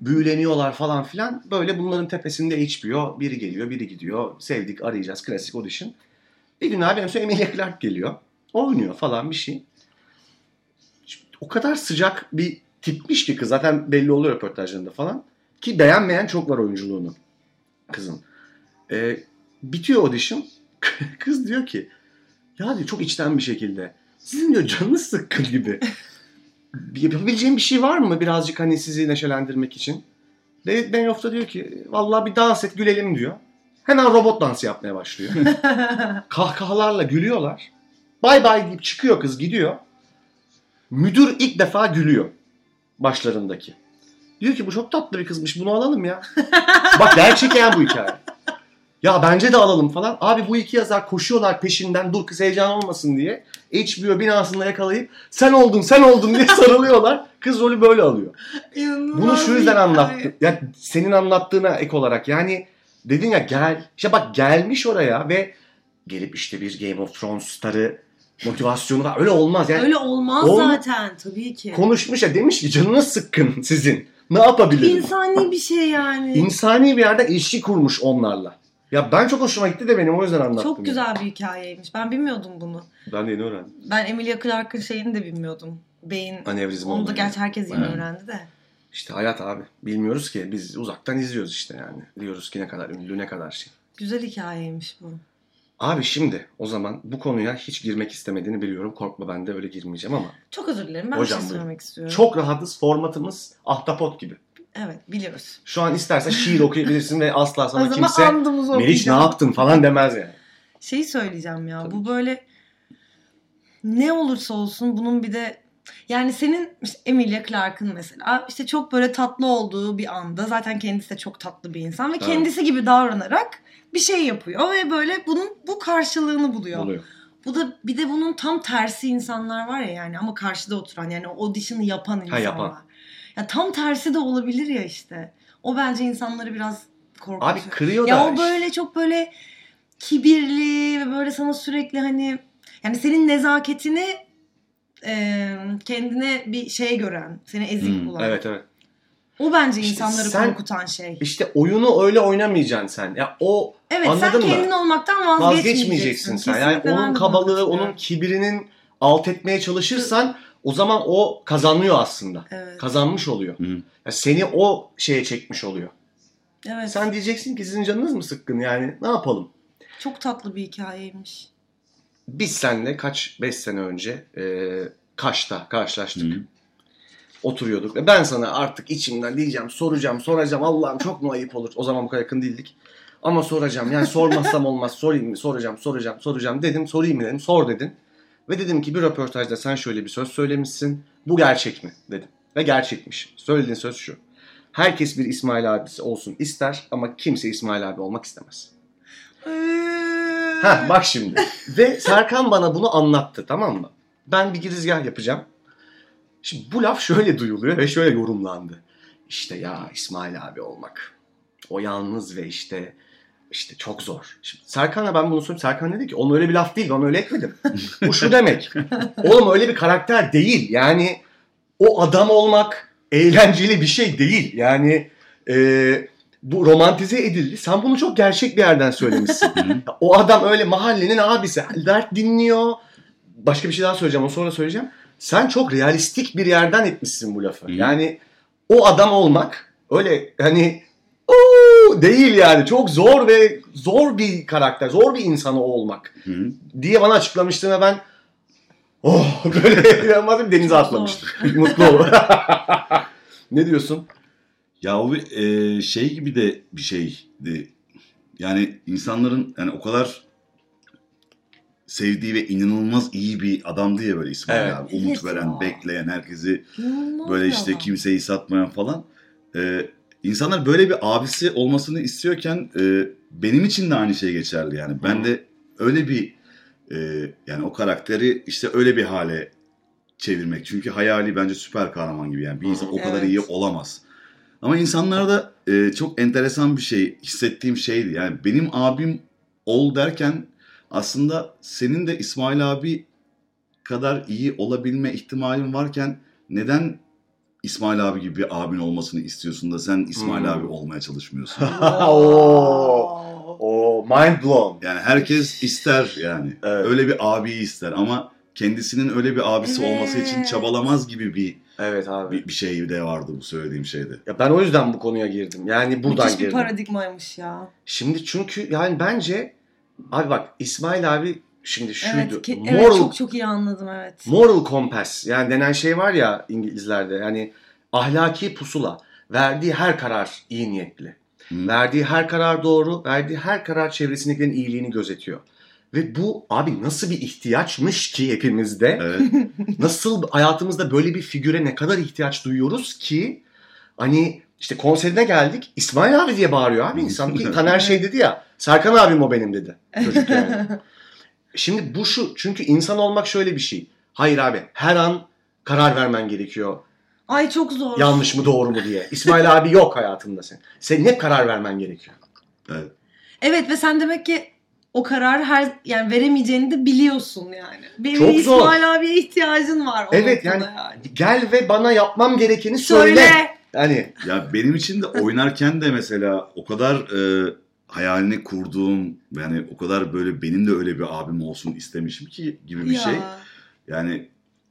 büyüleniyorlar falan filan. Böyle bunların tepesinde HBO. Biri geliyor, biri gidiyor. Sevdik, arayacağız. Klasik audition. Bir gün abi en son Emilia Clarke geliyor. Oynuyor falan bir şey. O kadar sıcak bir tipmiş ki kız. Zaten belli oluyor röportajlarında falan. Ki beğenmeyen çok var oyunculuğunu kızın. Ee, bitiyor audition. Kız diyor ki ya diyor çok içten bir şekilde sizin diyor canınız sıkkın gibi. Yapabileceğim bir şey var mı birazcık hani sizi neşelendirmek için? David Benioff da diyor ki vallahi bir dans et gülelim diyor. Hemen robot dansı yapmaya başlıyor. Kahkahalarla gülüyorlar. Bay bay deyip çıkıyor kız gidiyor. Müdür ilk defa gülüyor başlarındaki. Diyor ki bu çok tatlı bir kızmış bunu alalım ya. Bak gerçek yani bu hikaye. Ya bence de alalım falan. Abi bu iki yazar koşuyorlar peşinden dur kız heyecan olmasın diye. HBO binasında yakalayıp sen oldun sen oldun diye sarılıyorlar. Kız rolü böyle alıyor. İnanılmaz Bunu şu yüzden hikaye. anlattım. Ya senin anlattığına ek olarak yani dedin ya gel. İşte bak gelmiş oraya ve gelip işte bir Game of Thrones starı motivasyonu var. Öyle olmaz yani. Öyle olmaz Ol- zaten tabii ki. Konuşmuş ya demiş ki canınız sıkkın sizin. Ne yapabilirim? İnsani bir şey yani. İnsani bir yerde ilişki kurmuş onlarla. Ya ben çok hoşuma gitti de benim o yüzden anlattım. Çok güzel bir hikayeymiş. Ben bilmiyordum bunu. Ben de yeni öğrendim. Ben Emilia Clarke'ın şeyini de bilmiyordum. Beyin. Anevrizma Onu da gerçi herkes yeni Evet. öğrendi de. İşte hayat abi. Bilmiyoruz ki. Biz uzaktan izliyoruz işte yani. Diyoruz ki ne kadar ünlü ne kadar şey. Güzel hikayeymiş bu. Abi şimdi o zaman bu konuya hiç girmek istemediğini biliyorum. Korkma ben de öyle girmeyeceğim ama. Çok özür dilerim. Ben Hocam bir şey söylemek istiyorum. Çok rahatız. Formatımız ahtapot gibi. Evet biliyoruz. Şu an istersen şiir okuyabilirsin ve asla sana kimse Meriç ne yaptın falan demez yani. Şeyi söyleyeceğim ya. Tabii Bu böyle ne olursa olsun bunun bir de yani senin işte Emilia Clarke'ın mesela işte çok böyle tatlı olduğu bir anda zaten kendisi de çok tatlı bir insan ve Evet. kendisi gibi davranarak bir şey yapıyor ve böyle bunun bu karşılığını buluyor. Oluyor. Bu da bir de bunun tam tersi insanlar var ya yani ama karşıda oturan yani o audition'ı yapan insanlar. yapan. Ya tam tersi de olabilir ya işte. O bence insanları biraz korkutuyor. Abi kırıyor Ya da. o böyle çok böyle kibirli ve böyle sana sürekli hani yani senin nezaketini e, kendine bir şey gören, seni ezik Hmm, bulan. Evet evet. O bence İşte insanları sen- korkutan şey. İşte oyunu öyle oynamayacaksın sen. Ya o Evet sen anladın mı? kendin olmaktan vazgeçmeyeceksin. vazgeçmeyeceksin sen. Yani Kesinlikle ben onun kabalığı, onun kibirinin alt etmeye çalışırsan o zaman o kazanıyor aslında. Evet. Kazanmış oluyor. Hı. Ya seni o şeye çekmiş oluyor. evet. Sen diyeceksin ki sizin canınız mı sıkkın yani ne yapalım? Çok tatlı bir hikayeymiş. Biz seninle kaç 5 sene önce e, Kaş'ta karşılaştık. Hı. Oturuyorduk ve ben sana artık içimden diyeceğim, soracağım, soracağım. Allah'ım çok mu ayıp olur? O zaman bu kadar yakın değildik. Ama soracağım. Yani sormazsam olmaz. Sorayım mı? Soracağım, soracağım, soracağım dedim. Sorayım mı dedim. Sor dedin. Ve dedim ki bir röportajda sen şöyle bir söz söylemişsin. Bu gerçek mi? Dedim. Ve gerçekmiş. Söylediğin söz şu. Herkes bir İsmail abisi olsun ister ama kimse İsmail abi olmak istemez. Heh, bak şimdi. Ve Serkan bana bunu anlattı tamam mı? Ben bir girizgah yapacağım. Şimdi bu laf şöyle duyuluyor ve şöyle yorumlandı. İşte ya İsmail abi olmak. O yalnız ve işte işte çok zor. Şimdi Serkan'a ben bunu söyleyeyim. Serkan dedi ki onun öyle bir laf değil. Ben öyle etmedim. Bu şu demek. Oğlum öyle bir karakter değil. Yani o adam olmak eğlenceli bir şey değil. Yani e, bu romantize edildi. Sen bunu çok gerçek bir yerden söylemişsin. O adam öyle mahallenin abisi. Dert dinliyor. Başka bir şey daha söyleyeceğim. Onu sonra söyleyeceğim. Sen çok realistik bir yerden etmişsin bu lafı. Yani o adam olmak öyle hani "Oo!" değil yani. Çok zor ve zor bir karakter. Zor bir insan o olmak Hı hı. diye bana açıklamıştın ve ben oh böyle inanılmaz bir denize atlamıştım. Mutlu ol. ne diyorsun? Ya o bir, e, şey gibi de bir şeydi. Yani insanların yani o kadar sevdiği ve inanılmaz iyi bir adamdı ya böyle İsmail Evet. abi. Umut Evet veren, bekleyen, herkesi İnanılmaz böyle işte adam. kimseyi satmayan falan. Ee, insanlar böyle bir abisi olmasını istiyorken e, benim için de aynı şey geçerli yani. Ben Hı. de öyle bir e, yani o karakteri işte öyle bir hale çevirmek. Çünkü hayali bence süper kahraman gibi yani bir insan o kadar Evet. iyi olamaz. Ama insanlarda e, çok enteresan bir şey hissettiğim şeydi. Yani benim abim ol derken aslında senin de İsmail abi kadar iyi olabilme ihtimalin varken neden İsmail abi gibi bir abin olmasını istiyorsun da sen İsmail Hmm. abi olmaya çalışmıyorsun? Oo. O mind blown. Yani herkes ister yani. Evet. Öyle bir abiyi ister ama kendisinin öyle bir abisi olması için Evet. çabalamaz gibi bir, Evet abi. bir bir şey de vardı bu söylediğim şeyde. Ya ben o yüzden bu konuya girdim. Yani buradan Müthiş bir girdim. paradigmaymış ya. Şimdi çünkü yani bence abi bak İsmail abi şimdi şuydu. Evet, moral, evet çok çok iyi anladım evet. moral compass yani denen şey var ya İngilizlerde. Yani ahlaki pusula. Verdiği her karar iyi niyetli. Hı. Verdiği her karar doğru. Verdiği her karar çevresindekilerin iyiliğini gözetiyor. Ve bu abi nasıl bir ihtiyaçmış ki hepimizde. Evet. Nasıl hayatımızda böyle bir figüre ne kadar ihtiyaç duyuyoruz ki hani işte konserine geldik İsmail abi diye bağırıyor abi insan ki Taner şey dedi ya Serkan abim o benim dedi çocuk yani. Şimdi bu şu çünkü insan olmak şöyle bir şey. Hayır abi her an karar vermen gerekiyor. Ay çok zor. Yanlış mı doğru mu diye. İsmail abi yok hayatında sen. Senin hep karar vermen gerekiyor. evet. Evet ve sen demek ki o kararı her yani veremeyeceğini de biliyorsun yani. Benim Çok zor. İsmail abiye ihtiyacın var. Evet noktada yani, gel ve bana yapmam gerekeni söyle. Söyle. Yani Ya benim için de oynarken de mesela o kadar e, hayalini kurduğum yani o kadar böyle benim de öyle bir abim olsun istemişim ki gibi bir Ya. şey. Yani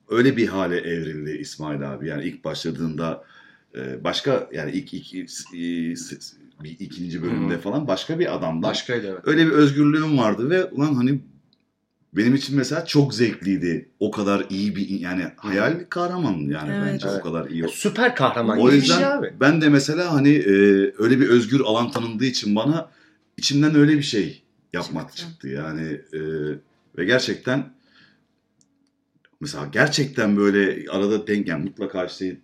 öyle bir hale evrildi İsmail abi. Yani ilk başladığında e, başka yani ilk, ilk, ilk- e, bir ikinci bölümde Hı. falan başka bir adamdan başkaydı evet. öyle bir özgürlüğüm vardı ve ulan hani benim için mesela çok zevkliydi. O kadar iyi bir yani hayal bir kahraman yani Evet. bence Evet. o kadar iyi. Süper kahraman O gibi bir şey yüzden abi. ben de mesela hani e, öyle bir özgür alan tanındığı için bana içimden öyle bir şey yapmak Çıktı. çıktı. Yani e, ve gerçekten mesela gerçekten böyle arada denk yani mutlaka işte e,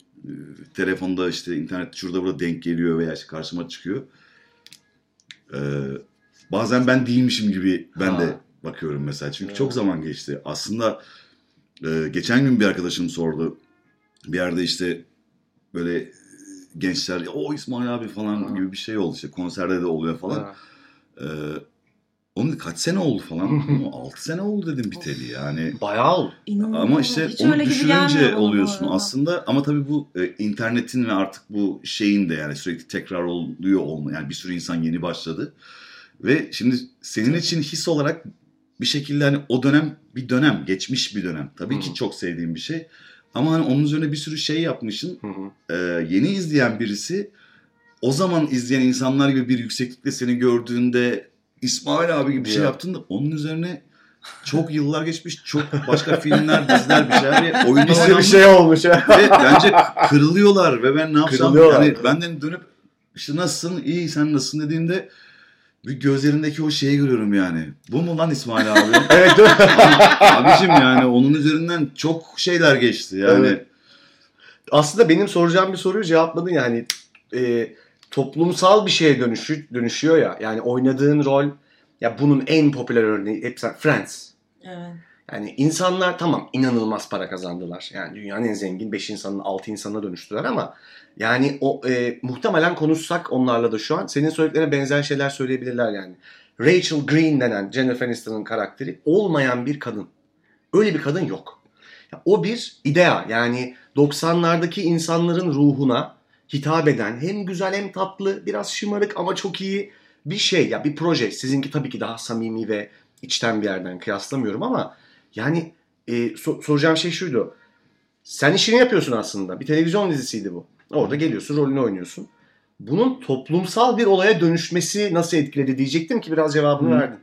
telefonda işte internet şurada burada denk geliyor veya işte karşıma çıkıyor. E, bazen ben değilmişim gibi ben Ha. de bakıyorum mesela. Çünkü Evet. çok zaman geçti. Aslında e, geçen gün bir arkadaşım sordu. Bir yerde işte böyle gençler "Ya, o İsmail abi falan Ha. gibi bir şey oldu işte konserde de oluyor falan. Ha. Ee, onun kaç sene oldu falan? 6 sene oldu dedim biteli yani. Bayağı oldu. Ama işte Hiç onu düşününce oluyorsun aslında ama tabii bu e, internetin ve artık bu şeyin de yani sürekli tekrar oluyor olma yani bir sürü insan yeni başladı ve şimdi senin için his olarak bir şekilde hani o dönem bir dönem geçmiş bir dönem tabii Hı. ki çok sevdiğim bir şey ama hani onun üzerine bir sürü şey yapmışsın Hı hı. Ee, yeni izleyen birisi o zaman izleyen insanlar gibi bir yükseklikte seni gördüğünde İsmail abi gibi bir şey Ya. yaptığında onun üzerine çok yıllar geçmiş, çok başka filmler, diziler bir şeyler oyunda Bir oynanmış şey olmuş ha. ve bence kırılıyorlar ve ben ne yapsam yani benden dönüp işte nasılsın, iyi sen nasılsın dediğimde bir gözlerindeki o şeyi görüyorum yani. Bu mu lan İsmail abi? evet? Abicim yani onun üzerinden çok şeyler geçti yani. Evet. Aslında benim soracağım bir soruyu cevapladın yani e, toplumsal bir şeye dönüşü, dönüşüyor ya. Yani oynadığın rol ya bunun en popüler örneği hep Friends. Evet. Yani insanlar tamam inanılmaz para kazandılar. Yani dünyanın en zengin 5 insanın 6 insana dönüştüler ama yani o e, muhtemelen konuşsak onlarla da şu an senin söylediklerine benzer şeyler söyleyebilirler yani. Rachel Green denen Jennifer Aniston'ın karakteri olmayan bir kadın. Öyle bir kadın yok. Ya O bir idea yani 90'lardaki insanların ruhuna hitap eden hem güzel hem tatlı biraz şımarık ama çok iyi bir şey ya bir proje. Sizinki tabii ki daha samimi ve içten bir yerden kıyaslamıyorum ama yani e, so- soracağım şey şuydu. Sen işini yapıyorsun aslında. Bir televizyon dizisiydi bu. Orada geliyorsun, rolünü oynuyorsun. Bunun toplumsal bir olaya dönüşmesi nasıl etkiledi diyecektim ki biraz cevabını Hı. verdin.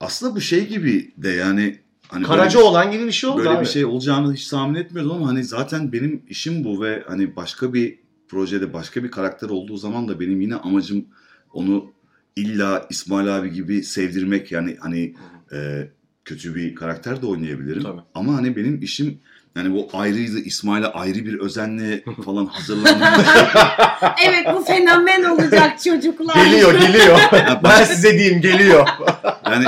Aslında bu şey gibi de yani hani Karaca böyle, olan gibi bir şey oldu böyle abi. bir şey olacağını hiç tahmin etmiyordum ama hani zaten benim işim bu ve hani başka bir projede başka bir karakter olduğu zaman da benim yine amacım onu illa İsmail abi gibi sevdirmek yani hani e, kötü bir karakter de oynayabilirim. Tabii. Ama hani benim işim yani bu ayrıydı İsmail'e ayrı bir özenle falan hazırlanmış. Evet bu fenomen olacak çocuklar. Geliyor, geliyor. ben size diyeyim geliyor. yani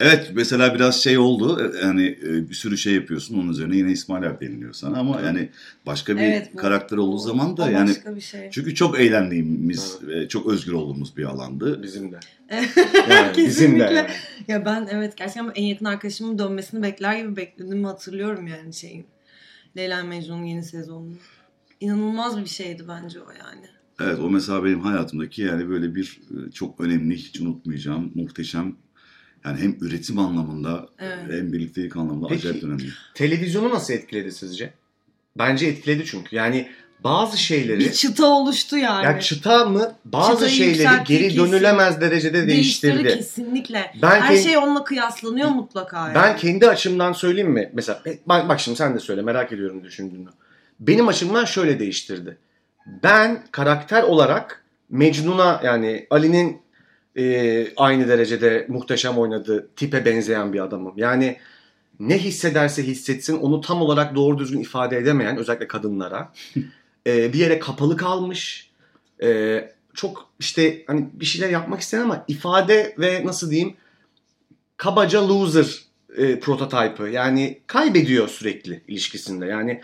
evet mesela biraz şey oldu yani e, bir sürü şey yapıyorsun onun üzerine yine İsmail abi deniliyor sana ama yani başka bir Evet, bu- karakter olduğu zaman da yani başka bir şey. çünkü çok eğlendiğimiz ve çok özgür olduğumuz bir alandı. Bizim de. Yani bizim de. Kesinlikle. yani. Ya ben evet gerçekten en yakın arkadaşımın dönmesini bekler gibi beklediğimi hatırlıyorum yani şeyin. Leyla Mecnun'un yeni sezonunu. İnanılmaz bir şeydi bence o yani. Evet o mesela benim hayatımdaki yani böyle bir e, çok önemli hiç unutmayacağım muhteşem yani hem üretim anlamında Evet. hem birliktelik anlamında Peki, acayip önemli. Televizyonu nasıl etkiledi sizce? Bence etkiledi çünkü. Yani bazı şeyleri Bir çıta oluştu yani. ya çıta mı bazı Çıtayı şeyleri geri kesin. dönülemez derecede Değiştirdi değiştirdi. kesinlikle. Ben Her kend- şey onunla kıyaslanıyor mutlaka yani. Ben kendi açımdan söyleyeyim mi? Mesela e, bak, bak şimdi sen de söyle merak ediyorum düşündüğünü. Benim açımdan şöyle değiştirdi. Ben karakter olarak Mecnun'a yani Ali'nin e, aynı derecede muhteşem oynadığı tipe benzeyen bir adamım. Yani ne hissederse hissetsin onu tam olarak doğru düzgün ifade edemeyen özellikle kadınlara e, bir yere kapalı kalmış. E, çok işte hani bir şeyler yapmak isteyen ama ifade ve nasıl diyeyim kabaca loser e, prototype'ı. Yani kaybediyor sürekli ilişkisinde. Yani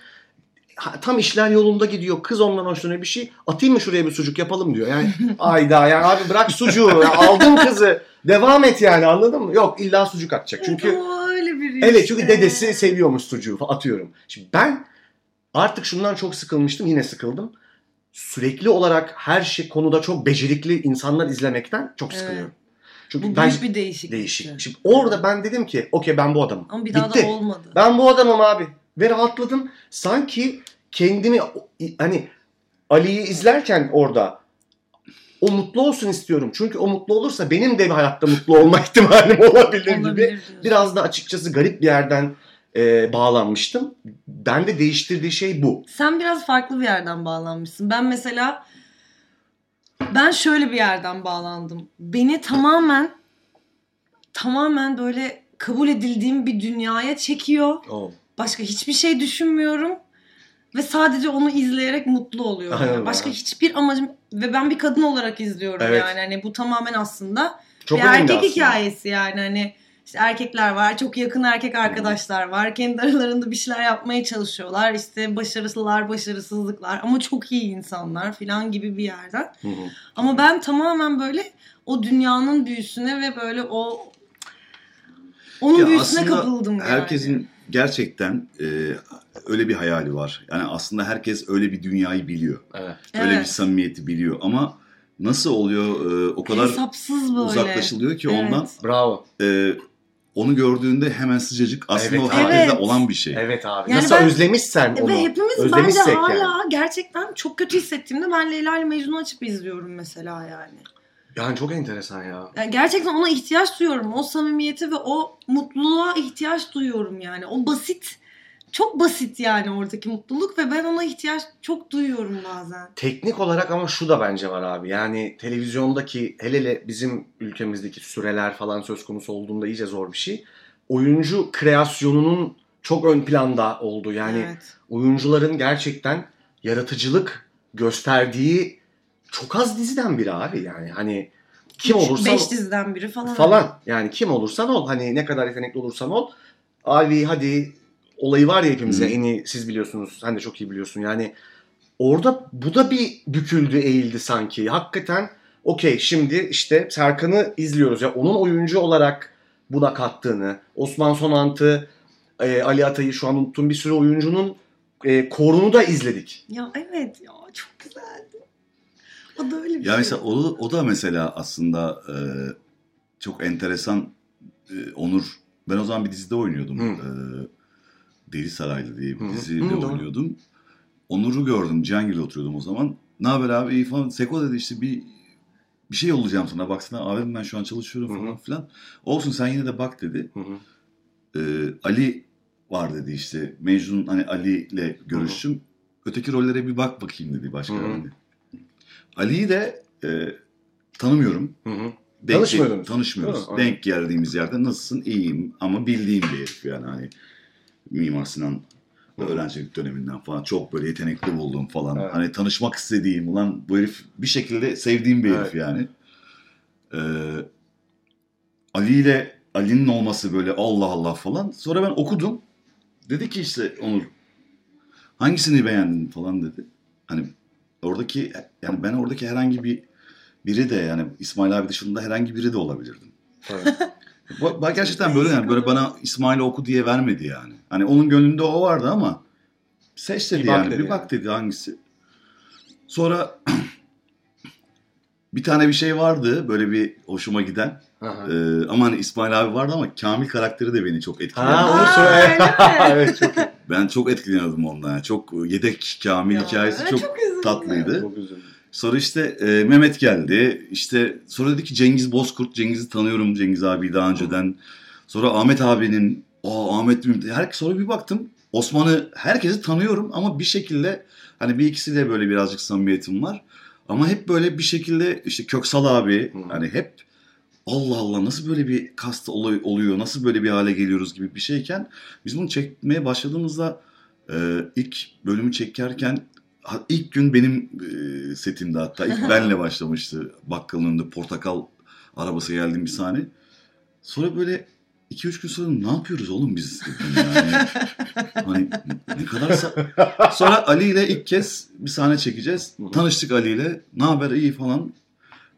tam işler yolunda gidiyor. Kız ondan hoşlanıyor bir şey. Atayım mı şuraya bir sucuk yapalım diyor. Yani ayda yani abi bırak sucuğu. Aldın kızı. Devam et yani anladın mı? Yok illa sucuk atacak. Çünkü Evet, o öyle biri Evet çünkü işte. dedesi seviyormuş sucuğu atıyorum. Şimdi ben artık şundan çok sıkılmıştım yine sıkıldım. Sürekli olarak her şey konuda çok becerikli insanlar izlemekten çok Evet. sıkılıyorum. Çünkü Bu ben büyük bir değişiklik. değişik. Şimdi orada ben dedim ki okey ben bu adamım. Ama bir daha Bitti. da olmadı. Ben bu adamım abi. Ve rahatladım. Sanki kendimi hani Ali'yi izlerken orada o mutlu olsun istiyorum. Çünkü o mutlu olursa benim de bir hayatta mutlu olma ihtimalim olabilir gibi. Olabilir. Biraz da açıkçası garip bir yerden e, bağlanmıştım. Ben de değiştirdiği şey bu. Sen biraz farklı bir yerden bağlanmışsın. Ben mesela ben şöyle bir yerden bağlandım. Beni tamamen tamamen böyle kabul edildiğim bir dünyaya çekiyor. Başka hiçbir şey düşünmüyorum. Ve sadece onu izleyerek mutlu oluyorum. Aynen Yani Başka hiçbir amacım ve ben bir kadın olarak izliyorum Evet. yani. Hani bu tamamen aslında Çok bir erkek aslında. hikayesi yani hani işte erkekler var, çok yakın erkek arkadaşlar var. Kendi aralarında bir şeyler yapmaya çalışıyorlar. İşte başarısızlar, başarısızlıklar ama çok iyi insanlar falan gibi bir yerden. Hı hı. Ama ben tamamen böyle o dünyanın büyüsüne ve böyle o onun Ya büyüsüne kapıldım yani. Herkesin gerçekten e, öyle bir hayali var. Yani aslında herkes öyle bir dünyayı biliyor. Evet. Öyle bir Evet. samimiyeti biliyor ama nasıl oluyor e, o kadar hesapsız böyle. uzaklaşılıyor ki Evet. ondan Bravo. e, onu gördüğünde hemen sıcacık aslında Evet. o herkeste Evet. olan bir şey. Evet abi. Yani Nasıl ben- özlemişsen onu. Ve hepimiz bence hala yani. gerçekten çok kötü hissettiğimde ben Leyla ile Mecnun'u açıp izliyorum mesela yani. Yani çok enteresan ya. Yani gerçekten ona ihtiyaç duyuyorum. O samimiyete ve o mutluluğa ihtiyaç duyuyorum yani. O basit, çok basit yani oradaki mutluluk ve ben ona ihtiyaç çok duyuyorum bazen. Teknik olarak ama şu da bence var abi. Yani televizyondaki hele hele bizim ülkemizdeki süreler falan söz konusu olduğunda iyice zor bir şey. Oyuncu kreasyonunun çok ön planda olduğu yani evet. oyuncuların gerçekten yaratıcılık gösterdiği çok az diziden biri abi yani hani kim Üç, olursan Beş diziden biri falan. falan yani kim olursan ol hani ne kadar yetenekli olursan ol abi hadi olayı var ya hepimize Hı. en iyi siz biliyorsunuz sen de çok iyi biliyorsun yani orada bu da bir büküldü eğildi sanki hakikaten okey şimdi işte Serkan'ı izliyoruz ya onun oyuncu olarak buna kattığını Osman Sonant'ı e, Ali Atay'ı şu an unuttuğum bir sürü oyuncunun e, korunu da izledik. Ya evet ya. O da öyle bir Ya şey. mesela o, o da mesela aslında e, çok enteresan e, Onur. Ben o zaman bir dizide oynuyordum. Hı. E, Deli Saraylı diye bir Hı hı. doğru. oynuyordum. Onur'u gördüm. Cihangir'de oturuyordum o zaman. Ne haber abi iyi falan. Seko dedi işte bir bir şey yollayacağım sana baksana. Abi ben şu an çalışıyorum falan filan. Olsun sen yine de bak dedi. Hı hı. E, Ali var dedi işte. Mecnun hani Ali ile görüştüm. Öteki rollere bir bak bakayım dedi başka. Hani. Ali'yi de e, tanımıyorum. Hı hı. Denk, Tanışmıyordunuz. Tanışmıyoruz. Aynen. Denk geldiğimiz yerde nasılsın? İyiyim ama bildiğim bir herif yani hani Mimar Sinan Hı. öğrencilik döneminden falan çok böyle yetenekli buldum falan. Evet. Hani tanışmak istediğim ulan bu herif bir şekilde sevdiğim bir herif Evet. yani. Ee, Ali ile Ali'nin olması böyle Allah Allah falan. Sonra ben okudum. Dedi ki işte Onur hangisini beğendin falan dedi. Hani oradaki yani ben oradaki herhangi bir biri de yani İsmail abi dışında herhangi biri de olabilirdim. Evet. Bu gerçekten böyle yani böyle bana İsmail oku diye vermedi yani. Hani onun gönlünde o vardı ama seç dedi Bir bak yani. dedi bir bak dedi hangisi. Sonra bir tane bir şey vardı böyle bir hoşuma giden. Aha. Ee, ama hani İsmail abi vardı ama Kamil karakteri de beni çok etkiledi. Ha, onu söyle. evet çok iyi. Ben çok etkileniyordum ondan. Çok yedek Kamil Ya, hikayesi evet, çok, tatlıydı. Çok üzüldüm. Sonra işte e, Mehmet geldi. İşte sonra dedi ki Cengiz Bozkurt. Cengiz'i tanıyorum Cengiz abi daha önceden. Sonra Ahmet abinin o Ahmet mi? Her, sonra bir baktım Osman'ı herkesi tanıyorum ama bir şekilde hani bir ikisiyle böyle birazcık samimiyetim var. Ama hep böyle bir şekilde işte Köksal abi Hı. hani hep Allah Allah nasıl böyle bir kast oluyor, nasıl böyle bir hale geliyoruz gibi bir şeyken biz bunu çekmeye başladığımızda e, ilk bölümü çekerken ilk gün benim e, setimde hatta ilk benle başlamıştı bakkalın önünde portakal arabası geldiğim bir sahne. Sonra böyle 2-3 gün sonra ne yapıyoruz oğlum biz dedim yani. hani ne kadar Sonra Ali ile ilk kez bir sahne çekeceğiz. Tanıştık Ali ile. Ne haber iyi falan.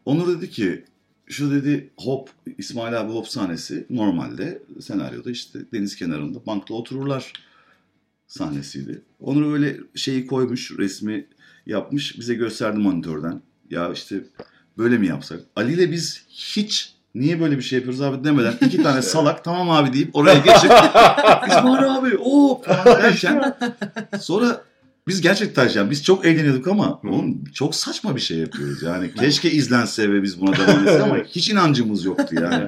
Onur dedi ki şu dedi hop İsmail abi hop sahnesi normalde senaryoda işte deniz kenarında bankta otururlar sahnesiydi. Onur öyle şeyi koymuş resmi yapmış bize gösterdi monitörden. Ya işte böyle mi yapsak? Ali ile biz hiç niye böyle bir şey yapıyoruz abi demeden iki tane salak tamam abi deyip oraya geçip İsmail abi o falan derken sonra biz gerçekten yani biz çok eğleniyorduk ama oğlum çok saçma bir şey yapıyoruz yani. Keşke izlense ve biz buna devam etsek ama hiç inancımız yoktu yani.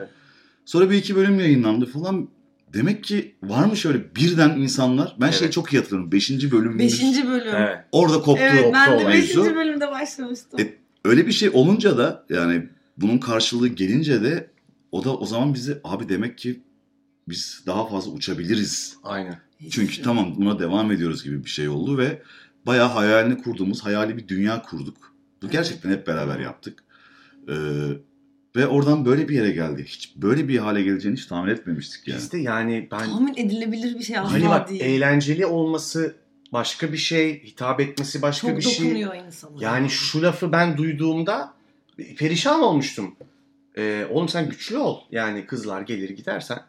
Sonra bir iki bölüm yayınlandı falan. Demek ki varmış öyle birden insanlar. Ben şeyi Evet. çok iyi hatırlıyorum. Beşinci bölüm. Beşinci bölüm. Evet, Evet. Orada koptu. ben de mevzu. beşinci bölümde başlamıştım. E, Öyle bir şey olunca da yani bunun karşılığı gelince de o da o zaman bize abi demek ki biz daha fazla uçabiliriz. Aynen. Çünkü tamam buna devam ediyoruz gibi bir şey oldu ve bayağı hayalini kurduğumuz hayali bir dünya kurduk. Bu gerçekten hep beraber yaptık. Ee, ve oradan böyle bir yere geldi. Hiç böyle bir hale geleceğini hiç tahmin etmemiştik yani. Biz de yani ben Tahmin edilebilir bir şey asla hani bak değil. eğlenceli olması başka bir şey, hitap etmesi başka Çok bir şey. dokunuyor insana. Yani şu lafı ben duyduğumda perişan olmuştum. Ee, oğlum sen güçlü ol. Yani kızlar gelir gidersen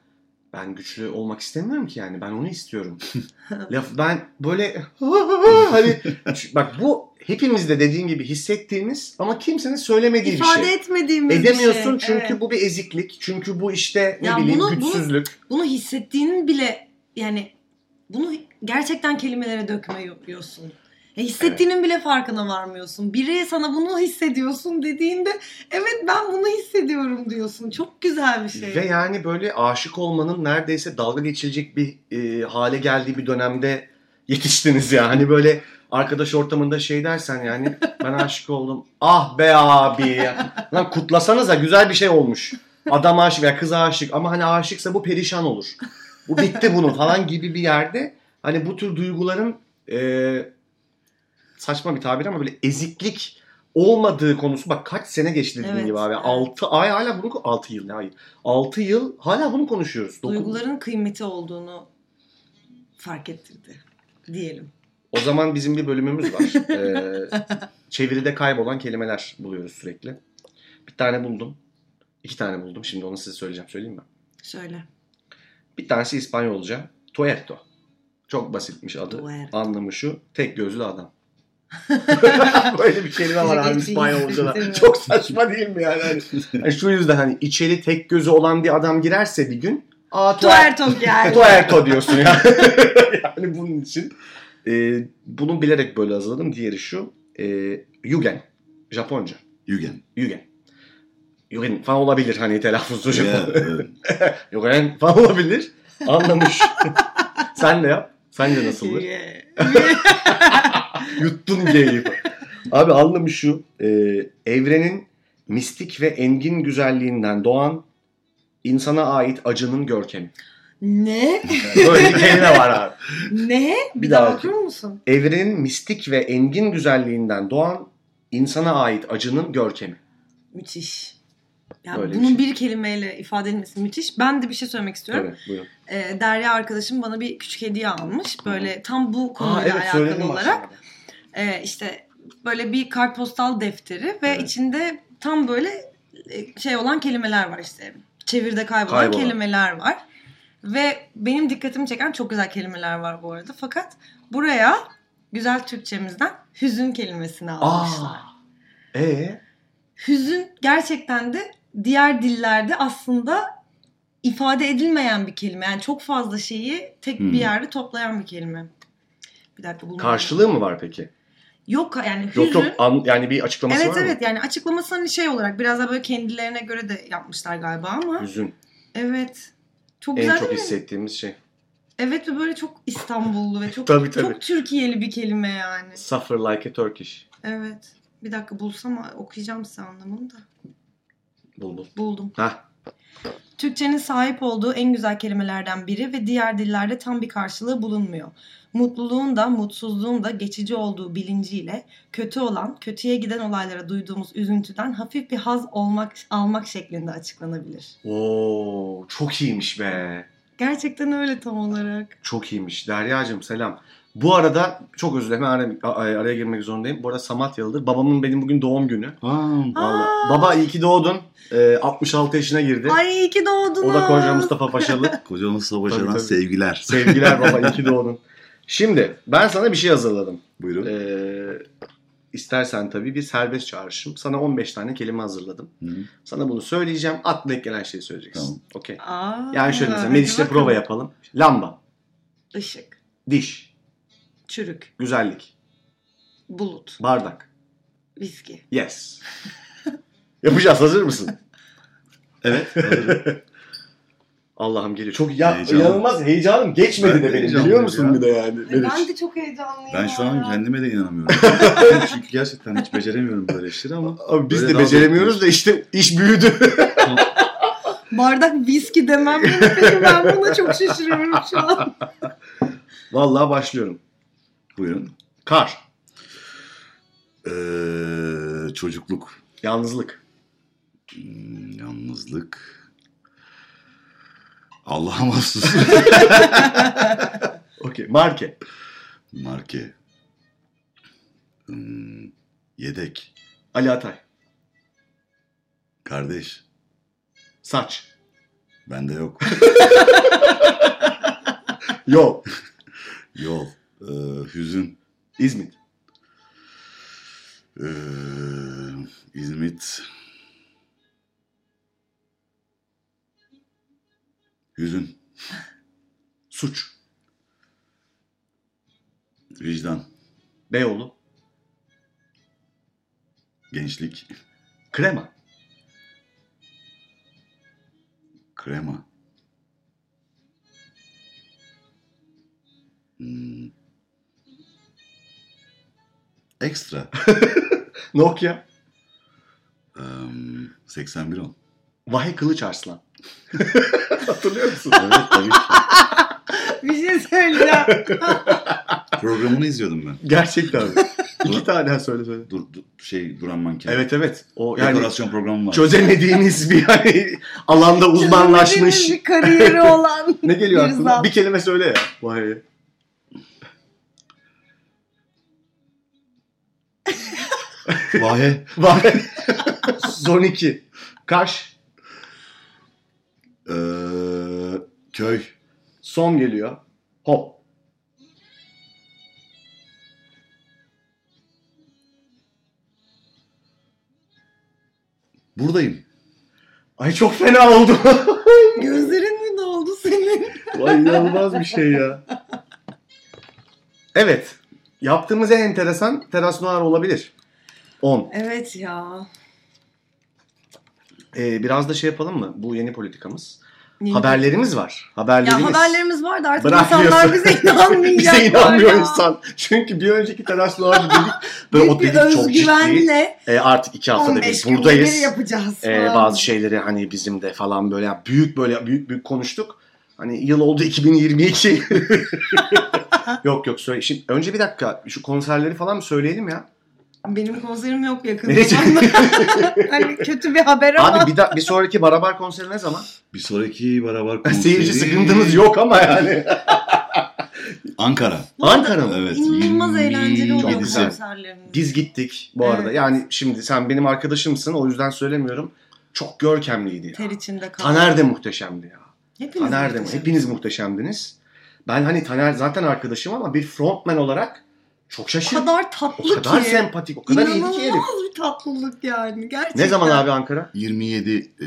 ben güçlü olmak istemiyorum ki yani ben onu istiyorum. Laf ben böyle hani bak bu hepimizde dediğin gibi hissettiğimiz ama kimsenin söylemediği İfade bir şey. etmediğimiz Edemiyorsun bir şey. çünkü Evet. bu bir eziklik. Çünkü bu işte ne Ya bileyim bunu- bunu- güçsüzlük. Bunu hissettiğinin bile yani bunu gerçekten kelimelere dökmüyorsun. Ya hissettiğinin bile farkına varmıyorsun. Biri sana bunu hissediyorsun dediğinde evet ben bunu hissediyorum diyorsun. Çok güzel bir şey. Ve yani böyle aşık olmanın neredeyse dalga geçilecek bir e, hale geldiği bir dönemde yetiştiniz ya. Hani böyle arkadaş ortamında şey dersen yani ben aşık oldum. Ah be abi. Lan kutlasanıza güzel bir şey olmuş. Adam aşık veya kız aşık ama hani aşıksa bu perişan olur. Bu bitti bunun falan gibi bir yerde hani bu tür duyguların e, saçma bir tabir ama böyle eziklik olmadığı konusu bak kaç sene geçti dediğin Evet, gibi abi. evet. 6 ay hala bunu 6 yıl ne ay? 6 yıl hala bunu konuşuyoruz. Dokuz- Duyguların kıymeti olduğunu fark ettirdi diyelim. O zaman bizim bir bölümümüz var. Ee, çeviride kaybolan kelimeler buluyoruz sürekli. Bir tane buldum. İki tane buldum. Şimdi onu size söyleyeceğim. Söyleyeyim mi? Şöyle. Bir tanesi İspanyolca. Tuerto. Çok basitmiş adı. Tuerto. Anlamı şu. Tek gözlü adam. Böyle bir kelime var abi İspanyolca'da. Çok saçma değil mi yani? Hani, hani şu yüzden hani içeri tek gözü olan bir adam girerse bir gün Aa tuer- Tuerto geldi. Tuerto diyorsun ya. yani bunun için. E, bunu bilerek böyle hazırladım. Diğeri şu. E, Yugen. Japonca. Yugen. Yugen. Yugen falan olabilir hani telaffuzu Japon. evet. Yugen falan olabilir. Anlamış. Sen de yap. Sence nasıldır? Yuttun G'yi. Abi anlamı şu. e, evrenin mistik ve engin güzelliğinden doğan insana ait acının görkemi. Ne? Böyle bir kelime var abi. Ne? Bir, Bir daha daha okur musun? Evrenin mistik ve engin güzelliğinden doğan insana ait acının görkemi. Müthiş. Yani Böyle bir bunun şey. bir kelimeyle ifade edilmesi müthiş. Ben de bir şey söylemek istiyorum. Evet buyurun. Ee, Derya arkadaşım bana bir küçük hediye almış. Böyle tam bu Aa, konuyla evet alakalı olarak. Ee, işte böyle bir kartpostal defteri ve Evet. içinde tam böyle e, şey olan kelimeler var işte. Çevirde kaybolan, Kaybolan. kelimeler var. Ve benim dikkatimi çeken çok güzel kelimeler var bu arada. Fakat buraya güzel Türkçemizden hüzün kelimesini almışlar. Aa. Ee? Hüzün gerçekten de diğer dillerde aslında ifade edilmeyen bir kelime. Yani çok fazla şeyi tek Hmm. bir yerde toplayan bir kelime. Bir dakika bulmadım. Karşılığı mı var peki? Yok yani hüzün. Yok yok an- yani bir açıklaması Evet var mı? evet yani açıklaması hani şey olarak biraz daha böyle kendilerine göre de yapmışlar galiba ama Hüzün. evet. Çok En güzel çok hissettiğimiz şey. Evet ve böyle çok İstanbullu ve çok Tabii, tabii. çok Türkiye'li bir kelime yani. Suffer like a Turkish. Evet. Bir dakika bulsam okuyacağım size anlamını da. Bul bul. Buldum. Hah. Türkçenin sahip olduğu en güzel kelimelerden biri ve diğer dillerde tam bir karşılığı bulunmuyor. Mutluluğun da mutsuzluğun da geçici olduğu bilinciyle kötü olan, kötüye giden olaylara duyduğumuz üzüntüden hafif bir haz olmak almak şeklinde açıklanabilir. Oo, çok iyiymiş be. Gerçekten öyle tam olarak. Çok iyiymiş. Derya'cığım selam. Bu arada çok özür dilerim araya, araya girmek zorundayım. Bu arada Samatyalı'dır. Babamın benim bugün doğum günü. Aa, Vallahi. Aa. Baba iyi ki doğdun. Ee, 66 yaşına girdi. Ay iyi ki doğdunuz. O da koca Mustafa Paşalı. Koca Mustafa tabii. sevgiler. Sevgiler baba iyi ki doğdun. Şimdi ben sana bir şey hazırladım. Buyurun. Ee, istersen tabii bir serbest çağrışım. Sana 15 tane kelime hazırladım. Hı. Sana bunu söyleyeceğim. Aklına ilk gelen şeyi söyleyeceksin. Tamam. Okey. Yani şöyle mesela Meriç'le prova yapalım. Lamba, Işık, diş, çürük, güzellik, bulut, bardak. viski. Yes. Yapacağız. Hazır mısın? Evet. hazırım. Allah'ım geliyor. Çok ya, Heyecanlı. inanılmaz heyecanım geçmedi Ben de benim biliyor musun ya. bir de yani. Ben de çok heyecanlıyım. ben şu an ya. kendime de inanamıyorum. Çünkü gerçekten hiç beceremiyorum böyle işleri ama. Abi biz de beceremiyoruz da işte iş büyüdü. Bardak viski demem gerekiyor. Ben buna çok şaşırıyorum şu an. Vallahi başlıyorum. Buyurun. Kar, Ee, çocukluk. yalnızlık, Hmm, yalnızlık. Allah'a mahsus. okey, marke, Marke. Hmm, yedek. Ali Atay, Kardeş. saç, Bende yok. yol, Yol. Ee, hüzün. İzmit, Ee, İzmit. Hüzün. suç, Vicdan. Beyoğlu, Gençlik. krema, Krema. Hmm. Ekstra. Nokia, Ee, 8110. Vahe Kılıç Arslan. Hatırlıyor musun? Evet tabii ki. Bir şey söyleyeceğim. Programını izliyordum ben. Gerçekten? İki tane söyle söyle. Dur, dur- şey Duran Manken. Evet evet. O yani Dekorasyon programı var. çözemediğimiz bir hani alanda uzmanlaşmış. Çözemediğimiz bir kariyeri olan. Ne geliyor bir aklına? Bir kelime söyle ya. Vahe. Vahe. Vahe. Zon 2. Kaş. Ee, köy. Son geliyor. Hop. Buradayım. Ay çok fena oldu. Gözlerin mi ne oldu senin? Vay inanılmaz bir şey ya. Evet. Yaptığımız en enteresan teras noir olabilir. 10. Evet ya. Ee, biraz da şey yapalım mı? Bu yeni politikamız. Yeni- Haberlerimiz var. Haberlerimiz. Ya haberlerimiz var da artık insanlar bize inanmayacak. Bize inanmıyor insan. Çünkü bir önceki Teras Noir'da dedik. Böyle o dedik çok ciddi. Ee, artık iki haftada 15 bir buradayız. yapacağız falan. bazı şeyleri hani bizim de falan böyle büyük böyle büyük büyük konuştuk. Hani yıl oldu 2022. yok yok söyle. Şimdi önce bir dakika şu konserleri falan mı söyleyelim ya? Benim konserim yok yakın Ne? zamanda. hani kötü bir haber ama. Abi bir, da, bir sonraki Barabar konseri ne zaman? Bir sonraki beraber konseri. Seyirci sıkıntımız yok ama yani. Ankara. Bu arada Ankara mı? Evet. İnanılmaz eğlenceli oluyor 27'si. konserlerimiz. Biz gittik bu arada. Evet. Yani şimdi sen benim arkadaşımsın o yüzden söylemiyorum. Çok görkemliydi ya. Ter içinde kaldı. Taner de muhteşemdi ya. Hepiniz Taner de muhteşem. hepiniz muhteşemdiniz. Ben hani Taner zaten arkadaşım ama bir frontman olarak çok O şaşırdım. kadar tatlı O kadar ki. sempatik, o kadar İnanılmaz ki herif. bir tatlılık yani. Gerçekten. Ne zaman abi Ankara? 27 e,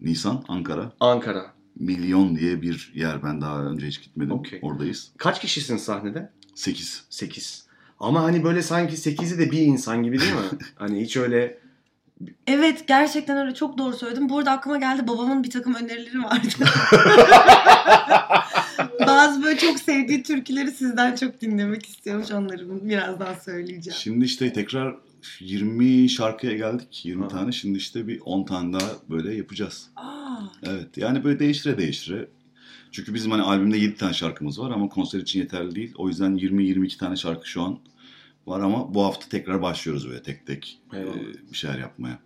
Nisan Ankara. Ankara. Milyon diye bir yer. Ben daha önce hiç gitmedim. Okey. Oradayız. Kaç kişisin sahnede? 8. 8. Ama hani böyle sanki 8'i de bir insan gibi değil mi? hani hiç öyle Evet gerçekten öyle çok doğru söyledim. Bu arada aklıma geldi babamın bir takım önerileri vardı. Bazı böyle çok sevdiği türküleri sizden çok dinlemek istiyormuş. Onları birazdan söyleyeceğim. Şimdi işte tekrar 20 şarkıya geldik. 20 Ha. tane. Şimdi işte bir 10 tane daha böyle yapacağız. Aa, Evet. Yani böyle değiştire değiştire. Çünkü bizim hani albümde 7 tane şarkımız var ama konser için yeterli değil. O yüzden 20-22 tane şarkı şu an var ama bu hafta tekrar başlıyoruz böyle tek tek Eyvallah. e, bir şeyler yapmaya.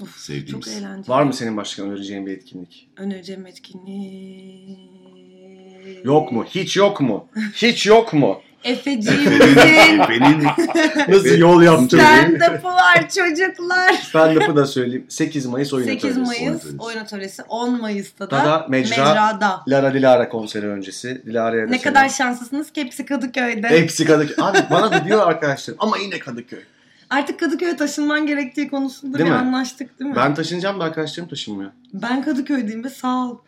of, Sevdiğimiz. Çok eğlenceli. var mı senin başka önereceğin bir etkinlik? Önereceğim etkinliği. Yok mu? Hiç yok mu? Hiç yok mu? Efeciğimizin Benim Nasıl yol yaptın? stand-up'ı var çocuklar. Stand-up'ı da söyleyeyim. 8 Mayıs oyun 8 atölyesi. Mayıs Oyun oyun atölyesi. 10 Mayıs'ta da Da mecra. mecrada. Lara Dilara konseri öncesi. Dilara'ya da Ne selam. kadar şanslısınız ki hepsi Kadıköy'de. Hepsi Kadıköy. Abi bana da diyor arkadaşlar ama yine Kadıköy. Artık Kadıköy'e taşınman gerektiği konusunda Değil bir mi? anlaştık değil mi? Ben taşınacağım da arkadaşlarım taşınmıyor. Ben Kadıköy'deyim ve sağ ol.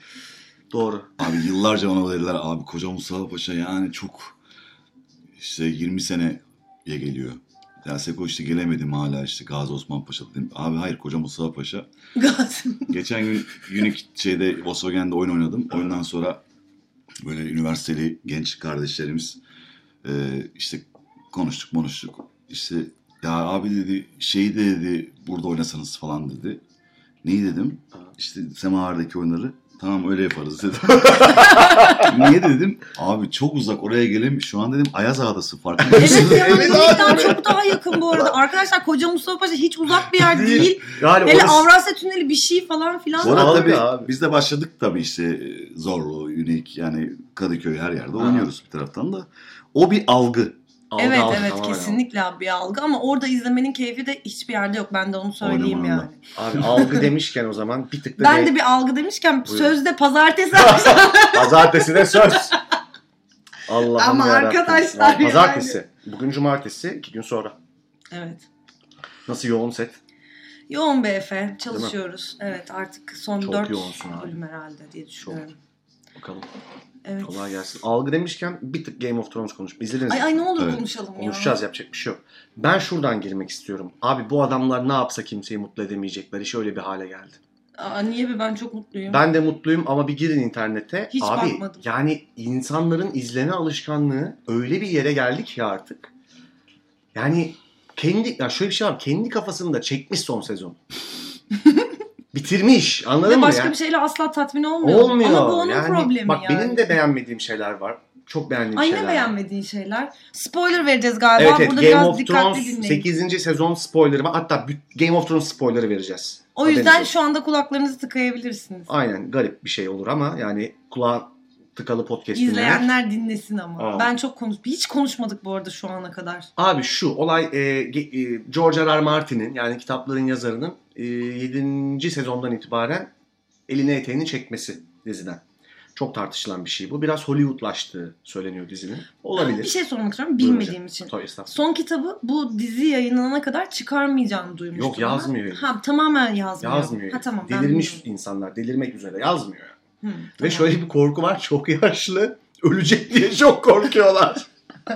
Doğru. Abi yıllarca bana dediler abi koca Mustafa Paşa yani çok işte 20 seneye geliyor. Ya Seko işte gelemedim hala işte Gazi Osman Paşa dedim. Abi hayır koca Mustafa Paşa. Gaz. Geçen gün Unique şeyde Volkswagen'de oyun oynadım. Oyundan sonra böyle üniversiteli genç kardeşlerimiz e, işte konuştuk konuştuk. İşte ya abi dedi şeyi de dedi burada oynasanız falan dedi. Neyi dedim? İşte Semaver'deki oyunları. Tamam öyle yaparız dedim. Niye dedim? Abi çok uzak oraya gelin. Şu an dedim Ayaz Ağa'dası farkında Evet mısın? ya Evet Unique'den çok daha yakın bu arada. Arkadaşlar Koca Mustafa Paşa hiç uzak bir yer Değil. Yani Hele orası- Avrasya Tüneli bir şey falan filan. Sonra Algı tabii abi. biz de başladık tabii işte Zorlu, Unique yani Kadıköy her yerde oynuyoruz bir taraftan da. O bir algı. Algı, evet algı, evet kesinlikle abi bir algı ama orada izlemenin keyfi de hiçbir yerde yok. Ben de onu söyleyeyim Oynama yani. algı. Abi algı demişken o zaman bir tık da Ben de- de bir algı demişken Buyur. sözde pazartesi akşamı Pazartesi de söz. Allah'ım Ama yarabbim. arkadaşlar Vallahi Pazartesi. Bugün cumartesi. iki gün sonra. Evet. Nasıl yoğun set? Yoğun Efe. Çalışıyoruz. Evet artık son Çok 4 yoğunsun abi. bölüm herhalde diye düşünüyorum. Bakalım. Evet. Kolay gelsin. Algı demişken bir tık Game of Thrones konuş. İzlediniz Ay ay ne olur Evet. konuşalım ya. Konuşacağız yapacak bir şey yok. Ben şuradan girmek istiyorum. Abi bu adamlar ne yapsa kimseyi mutlu edemeyecekler. İş öyle bir hale geldi. Aa, niye be ben çok mutluyum. Ben de mutluyum ama bir girin internete. Hiç Abi bakmadım. yani insanların izleme alışkanlığı öyle bir yere geldi ki artık. Yani kendi ya şöyle bir şey var. Kendi kafasında çekmiş son sezon. Bitirmiş. Anladın Ve mı başka ya? bir şeyle asla tatmin olmuyor. Olmuyor. Ama bu onun yani, problemi bak yani. benim de beğenmediğim şeyler var. Çok beğendiğim Ay şeyler var. beğenmediğin şeyler? Spoiler vereceğiz galiba. Evet evet Burada Game biraz of dikkatli Thrones dinleyin. 8. sezon spoilerı. Hatta Game of Thrones spoilerı vereceğiz. O yüzden Haberiniz şu anda kulaklarınızı tıkayabilirsiniz. Aynen garip bir şey olur ama yani kulağa tıkalı podcast. İzleyenler dinlesin ama. Aa. Ben çok konuş hiç konuşmadık bu arada şu ana kadar. Abi şu olay e, e, George R. R. Martin'in yani kitapların yazarının e, 7. sezondan itibaren eline eteğini çekmesi diziden. Çok tartışılan bir şey bu. Biraz Hollywoodlaştığı söyleniyor dizinin. Ben Olabilir. bir şey sormak istiyorum bilmediğim için. Tabii. Son kitabı bu dizi yayınlanana kadar çıkarmayacağını duymuştum. Yok, yazmıyor. ama. Ha tamamen yazmıyor. Yazmıyor. Ha tamam. ben Delirmiş insanlar. Delirmek üzere. Yazmıyor. Hı, Ve tamam. şöyle bir korku var. Çok yaşlı. Ölecek diye çok korkuyorlar.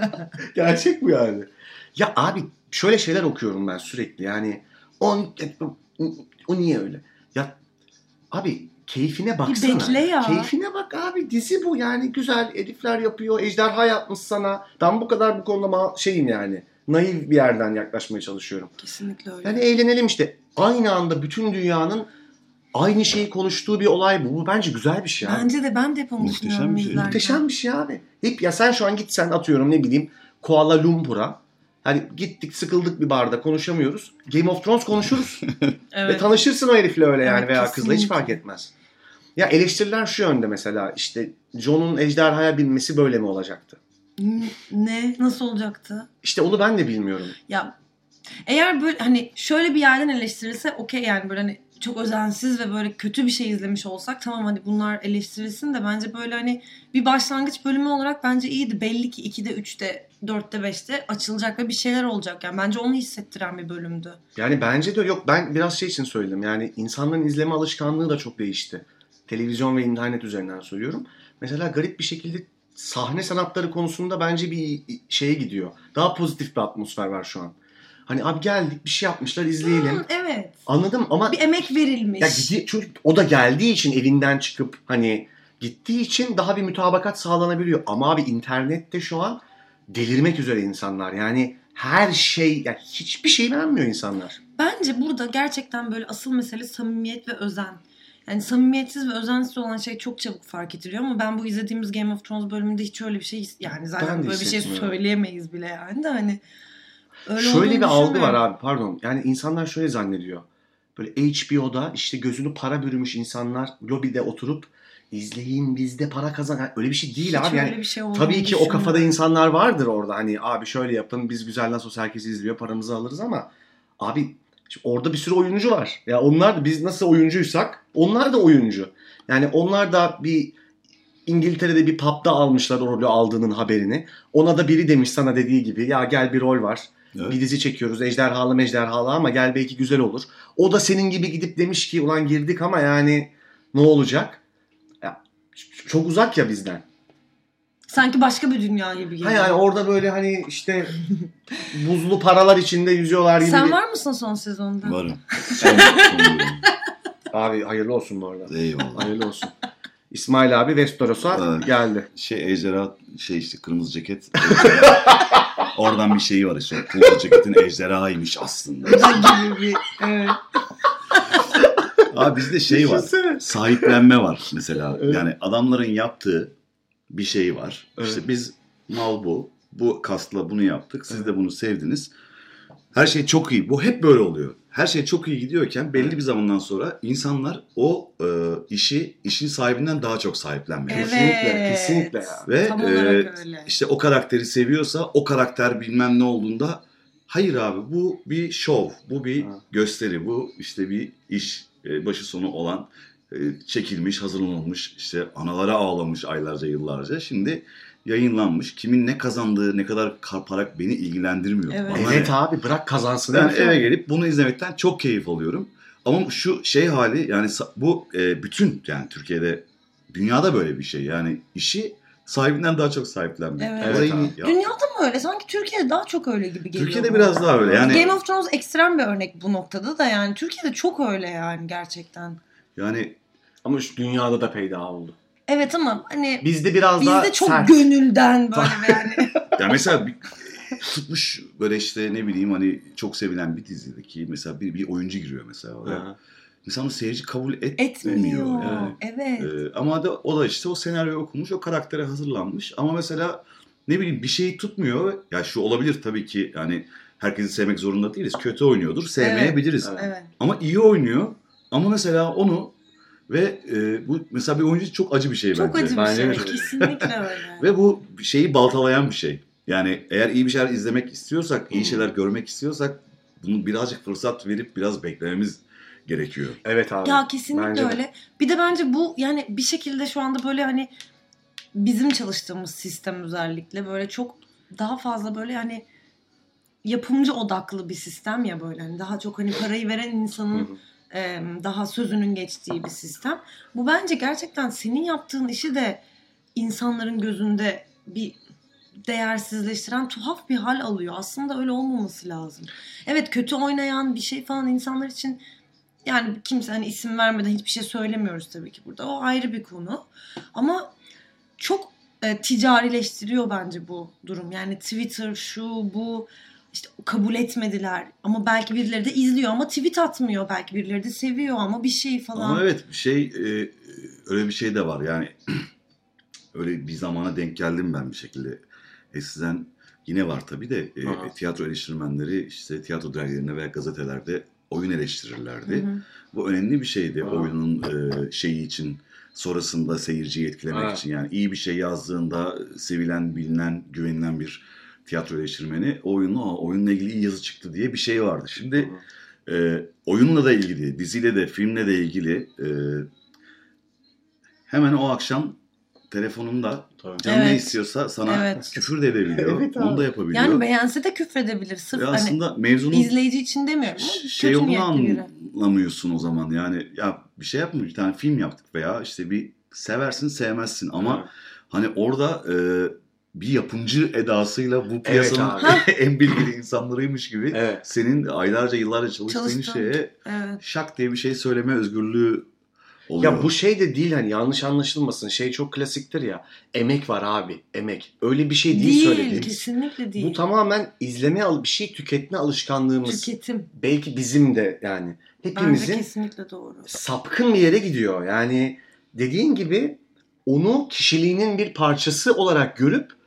Gerçek bu yani. Ya abi şöyle şeyler okuyorum ben sürekli. Yani o, o niye öyle? Ya abi keyfine baksana. bekle ya. Keyfine bak abi dizi bu yani güzel edifler yapıyor. Ejderha yapmış sana. Ben bu kadar bu konuda şeyim yani. Naif bir yerden yaklaşmaya çalışıyorum. Kesinlikle öyle. Yani eğlenelim işte. Aynı anda bütün dünyanın aynı şeyi konuştuğu bir olay bu. Bu bence güzel bir şey abi. Bence de ben de onu Muhteşem bir şey. izlerken. Muhteşem bir şey abi. Hep ya sen şu an gitsen atıyorum ne bileyim Kuala Lumpur'a. Hani gittik sıkıldık bir barda konuşamıyoruz. Game of Thrones konuşuruz. Ve Evet. tanışırsın o herifle öyle yani Evet, veya kızla hiç kesinlikle. fark etmez. Ya eleştiriler şu yönde mesela işte Jon'un ejderhaya binmesi böyle mi olacaktı? N- Ne? Nasıl olacaktı? İşte onu ben de bilmiyorum. Ya eğer böyle hani şöyle bir yerden eleştirilse okey yani böyle hani çok özensiz ve böyle kötü bir şey izlemiş olsak tamam hani bunlar eleştirilsin de bence böyle hani bir başlangıç bölümü olarak bence iyiydi. Belli ki 2'de 3'te 4'te 5'te açılacak ve bir şeyler olacak yani bence onu hissettiren bir bölümdü. Yani bence de yok ben biraz şey için söyledim. Yani insanların izleme alışkanlığı da çok değişti. Televizyon ve internet üzerinden söylüyorum. Mesela garip bir şekilde sahne sanatları konusunda bence bir şeye gidiyor. Daha pozitif bir atmosfer var şu an. Hani abi geldik bir şey yapmışlar izleyelim. Hı, evet. Anladım ama Bir emek verilmiş. ya gidi, çocuk o da geldiği için evinden çıkıp hani gittiği için daha bir mütabakat sağlanabiliyor. Ama abi internette şu an delirmek üzere insanlar. Yani her şey yani hiçbir şey beğenmiyor insanlar. Bence burada gerçekten böyle asıl mesele samimiyet ve özen. Yani samimiyetsiz ve özensiz olan şey çok çabuk fark ediliyor ama ben bu izlediğimiz Game of Thrones bölümünde hiç öyle bir şey yani zaten böyle bir şey söyleyemeyiz bile yani de hani öyle şöyle bir algı var abi pardon. Yani insanlar şöyle zannediyor. Böyle HBO'da işte gözünü para bürümüş insanlar lobide oturup izleyin bizde para kazan. Yani öyle bir şey değil Hiç abi. Yani şey tabii ki o kafada insanlar vardır orada. Hani abi şöyle yapın biz güzel nasıl olsa herkes izliyor paramızı alırız ama abi orada bir sürü oyuncu var. Ya onlar da biz nasıl oyuncuysak onlar da oyuncu. Yani onlar da bir İngiltere'de bir pub'da almışlar o rolü aldığının haberini. Ona da biri demiş sana dediği gibi ya gel bir rol var. Evet. Bir dizi çekiyoruz ejderhalı mejderhalı ama gel belki güzel olur. O da senin gibi gidip demiş ki ulan girdik ama yani ne olacak? Ya, çok uzak ya bizden. Sanki başka bir dünya gibi geliyor. Ha yani orada böyle hani işte buzlu paralar içinde yüzüyorlar gibi. Sen var mısın son sezonda? Varım. Son, son bölüm. Abi hayırlı olsun bu arada. Eyvallah. Hayırlı olsun. İsmail abi Vestoros'a geldi. Şey ejderha şey işte kırmızı ceket. Oradan bir şeyi var işte. Kırmızı ceketin ejderhaymış aslında. gibi bir evet. Abi bizde şey var. Düşünsene. Sahiplenme var mesela. Evet. Yani adamların yaptığı bir şey var. Evet. İşte biz mal bu. Bu kasla bunu yaptık. Siz de bunu sevdiniz. Her şey çok iyi. Bu hep böyle oluyor. Her şey çok iyi gidiyorken belli bir zamandan sonra insanlar o e, işi işin sahibinden daha çok sahiplenmeye Evet. başlıyor. Kesinlikle, kesinlikle. Ve Tam e, işte o karakteri seviyorsa o karakter bilmem ne olduğunda hayır abi bu bir şov, bu bir Ha. gösteri, bu işte bir iş e, başı sonu olan e, çekilmiş, hazırlanılmış, işte analara ağlamış aylarca yıllarca. Şimdi yayınlanmış. Kimin ne kazandığı, ne kadar kar- para beni ilgilendirmiyor. Evet. Bana Evet abi bırak kazansın. Ben eve gelip bunu izlemekten çok keyif alıyorum. Ama şu şey hali yani bu e, bütün yani Türkiye'de dünyada böyle bir şey. Yani işi sahibinden daha çok sahiplenmek. Evet. Evet Olayı- abi. ya, Dünyada mı öyle? Sanki Türkiye'de daha çok öyle gibi geliyor. Türkiye'de bana. biraz daha öyle. Yani Game of Thrones ekstrem bir örnek bu noktada da yani Türkiye'de çok öyle yani gerçekten. yani Ama şu dünyada da peyda oldu. Evet ama hani Bizde biraz daha bizde çok sert. gönülden böyle yani. ya mesela bir, tutmuş böyle işte ne bileyim hani çok sevilen bir dizideki mesela bir, bir oyuncu giriyor mesela oraya. Ha. Mesela onu seyirci kabul etmiyor. Etmiyor. Yani. Evet. Ee, ama da o da işte o senaryo okumuş, o karaktere hazırlanmış. Ama mesela ne bileyim bir şeyi tutmuyor. Ya şu olabilir tabii ki yani herkesi sevmek zorunda değiliz. Kötü oynuyordur, sevmeyebiliriz. Evet. Evet. Ama iyi oynuyor. Ama mesela onu ve e, bu mesela bir oyuncu çok acı bir şey Çok bence. acı bir Bence şey. de çok- Kesinlikle öyle. Ve bu şeyi baltalayan bir şey. Yani eğer iyi bir şeyler izlemek istiyorsak, iyi Hmm. şeyler görmek istiyorsak bunu birazcık fırsat verip biraz beklememiz gerekiyor. Evet abi. Ya kesinlikle Bence de. öyle. Bir de bence bu yani bir şekilde şu anda böyle hani bizim çalıştığımız sistem özellikle böyle çok daha fazla böyle hani yapımcı odaklı bir sistem ya böyle hani daha çok hani parayı veren Hı insanın hı. Daha sözünün geçtiği bir sistem. Bu bence gerçekten senin yaptığın işi de insanların gözünde bir değersizleştiren tuhaf bir hal alıyor. Aslında öyle olmaması lazım. Evet kötü oynayan bir şey falan insanlar için yani kimse hani isim vermeden hiçbir şey söylemiyoruz tabii ki burada. O ayrı bir konu. Ama çok e, ticarileştiriyor bence bu durum. Yani Twitter şu bu işte kabul etmediler ama belki birileri de izliyor ama tweet atmıyor. Belki birileri de seviyor ama bir şey falan. Ama evet şey e, öyle bir şey de var yani öyle bir zamana denk geldim ben bir şekilde. Eskiden yine var tabii de e, Aha. tiyatro eleştirmenleri işte tiyatro dergilerinde veya gazetelerde oyun eleştirirlerdi. Hı hı. Bu önemli bir şeydi Aha. oyunun e, şeyi için sonrasında seyirciyi etkilemek Evet. için yani iyi bir şey yazdığında sevilen, bilinen, güvenilen bir tiyatro eleştirmeni oyunu "Aa, oyunla ilgili iyi yazı çıktı diye bir şey vardı. Şimdi e, oyunla da ilgili, diziyle de, filmle de ilgili e, hemen o akşam telefonunda Tabii. canı ne Evet. istiyorsa sana Evet. küfür de edebiliyor. Evet abi. Bunu da yapabiliyor. Yani beğense de küfredebilir. Sırf Ve hani aslında mevzunun izleyici için demiyorum şey biri. anlamıyorsun o zaman. Yani ya bir şey yapma bir tane film yaptık veya işte bir seversin sevmezsin ama Evet. hani orada e, bir yapımcı edasıyla bu piyasanın abi. en bilgili insanlarıymış gibi Evet. senin aylarca yıllarca çalıştığın Çalıştığın- şeye Evet. şak diye bir şey söyleme özgürlüğü oluyor. Ya bu şey de değil hani yanlış anlaşılmasın. Şey çok klasiktir ya. Emek var abi. Emek. Öyle bir şey değil, Değil, söylediğimiz. kesinlikle değil. Bu tamamen izleme al bir şey tüketme alışkanlığımız. Tüketim. Belki bizim de yani Bence hepimizin kesinlikle doğru. sapkın bir yere gidiyor. Yani dediğin gibi onu kişiliğinin bir parçası olarak görüp